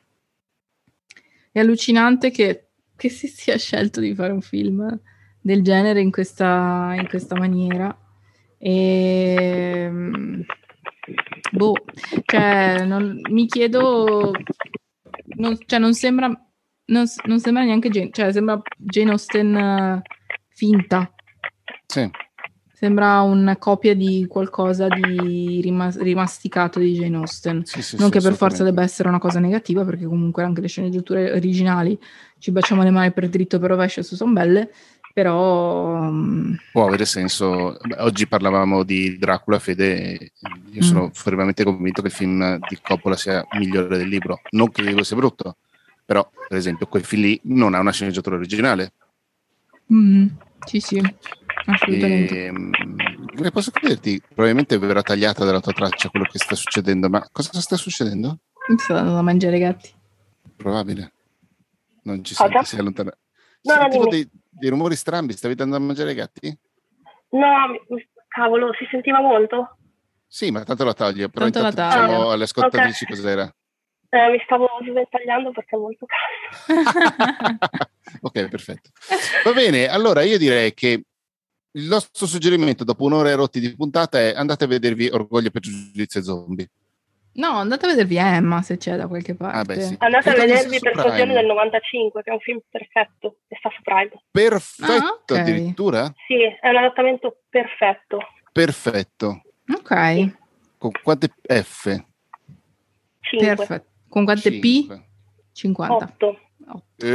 Speaker 3: è allucinante che, che, si sia scelto di fare un film del genere in questa, in questa maniera. E, ehm, boh, cioè, non, mi chiedo, non, cioè, non sembra, non, non, sembra neanche Jane, cioè, sembra Jane Austen uh, finta.
Speaker 1: Sì.
Speaker 3: Sembra una copia di qualcosa di rimas- rimasticato di Jane Austen. Sì, sì, non sì, che per forza debba essere una cosa negativa, perché comunque anche le sceneggiature originali ci baciamo le mani per dritto per rovescio se sono belle, però...
Speaker 1: Um... Può avere senso. Oggi parlavamo di Dracula, Fede, io sono mm. fermamente convinto che il film di Coppola sia migliore del libro. Non che il libro sia brutto, però per esempio quel film lì non ha una sceneggiatura originale.
Speaker 3: Mm. Sì, sì. Assolutamente. E,
Speaker 1: ehm, posso chiederti, probabilmente verrà tagliata dalla tua traccia quello che sta succedendo, ma cosa sta succedendo?
Speaker 3: Mi sto andando a mangiare i gatti.
Speaker 1: Probabile. Non ci senti, si allontana.
Speaker 2: No, no, dei,
Speaker 1: dei rumori strambi, stavi dando a mangiare ai gatti?
Speaker 2: No, cavolo, si sentiva molto?
Speaker 1: Sì, ma tanto la taglio, però
Speaker 3: tanto
Speaker 1: intanto
Speaker 3: la
Speaker 1: diciamo alle ascoltatrici okay. cos'era.
Speaker 2: Eh, mi stavo sventagliando perché è molto caldo.
Speaker 1: ok, perfetto. Va bene, allora io direi che il nostro suggerimento dopo un'ora e rotti di puntata è andate a vedervi Orgoglio per Giudizio e Zombie.
Speaker 3: No, andate a vedervi Emma se c'è da qualche parte.
Speaker 1: Ah, beh, sì.
Speaker 2: Andate a vedervi Persuasione del 95, che è un film perfetto e sta su Prime.
Speaker 1: Perfetto ah, okay. addirittura?
Speaker 2: Sì, è un adattamento perfetto.
Speaker 1: Perfetto.
Speaker 3: Ok.
Speaker 1: Con quante F?
Speaker 2: 5.
Speaker 3: Perfetto. Con quante 5. P? 50.
Speaker 2: 8.
Speaker 1: 8.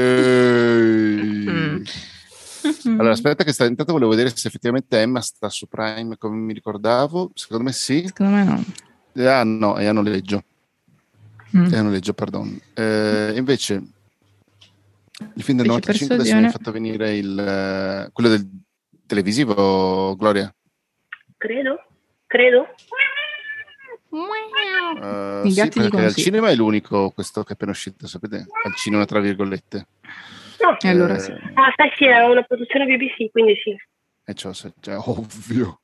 Speaker 1: Allora, aspetta che sta, intanto volevo vedere se effettivamente Emma sta su Prime come mi ricordavo. Secondo me sì.
Speaker 3: Secondo me no.
Speaker 1: Ah no, è a noleggio. Mm. È a noleggio, pardon. Eh, invece il film del 95 adesso mi ha fatto venire il, quello del televisivo, Gloria?
Speaker 2: Credo, credo.
Speaker 1: Uh, sì, perché al cinema è l'unico questo che è appena uscito, sapete? Al cinema, tra virgolette.
Speaker 2: No.
Speaker 3: Eh, allora sì.
Speaker 2: Ah, sai, sì, è una produzione BBC, quindi sì.
Speaker 1: E ciò è ovvio.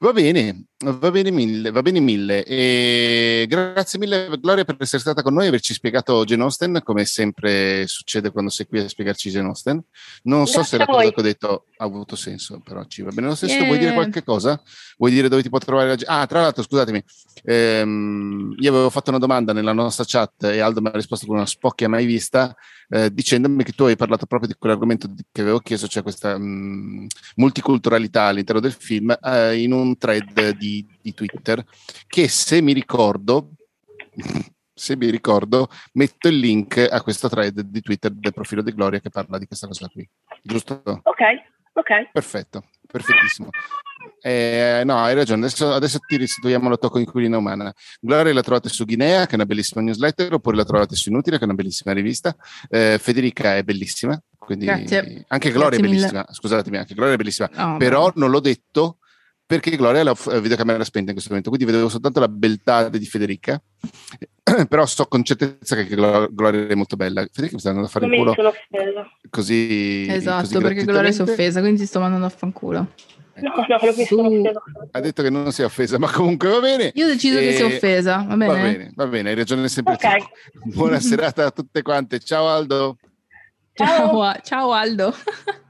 Speaker 1: Va bene, va bene mille, va bene mille. E grazie mille Gloria per essere stata con noi e averci spiegato Jane Austen, come sempre succede quando sei qui a spiegarci Jane Austen. Non grazie so se la cosa che ho detto ha avuto senso, però ci va bene lo stesso. Yeah. Vuoi dire qualche cosa? Vuoi dire dove ti può trovare la gente? Ah, tra l'altro, scusatemi, ehm, io avevo fatto una domanda nella nostra chat e Aldo mi ha risposto con una spocchia mai vista, eh, dicendomi che tu hai parlato proprio di quell'argomento che avevo chiesto, cioè questa mh, mm, multiculturalità all'interno del film, eh, in un un thread di, di Twitter che se mi ricordo se mi ricordo, metto il link a questo thread di Twitter del profilo di Gloria che parla di questa cosa qui. Giusto?
Speaker 2: Ok, ok.
Speaker 1: Perfetto, perfettissimo. Eh, no, hai ragione. Adesso, adesso ti restituiamo la tua coinquilina umana. Gloria la trovate su Guinea, che è una bellissima newsletter, oppure la trovate su Inutile, che è una bellissima rivista. Eh, Federica è bellissima. Quindi
Speaker 3: Grazie.
Speaker 1: Anche Gloria
Speaker 3: Grazie
Speaker 1: è bellissima. Mille. Scusatemi, anche Gloria è bellissima. Oh, Però no. non l'ho detto perché Gloria ha la videocamera spenta in questo momento, quindi vedevo soltanto la beltà di Federica, però so con certezza che Gloria è molto bella. Federica mi sta andando a fare il culo così
Speaker 3: Esatto,
Speaker 1: così
Speaker 3: perché Gloria si è offesa, quindi ti sto mandando a fanculo.
Speaker 2: No, no, sono offesa.
Speaker 1: Ha detto che non si è offesa, ma comunque va bene.
Speaker 3: Io decido e... che si è offesa, va bene?
Speaker 1: Va bene, va bene, hai ragione sempre
Speaker 2: okay.
Speaker 1: tu. Buona serata a tutte quante. Ciao Aldo.
Speaker 3: Ciao, ciao Aldo.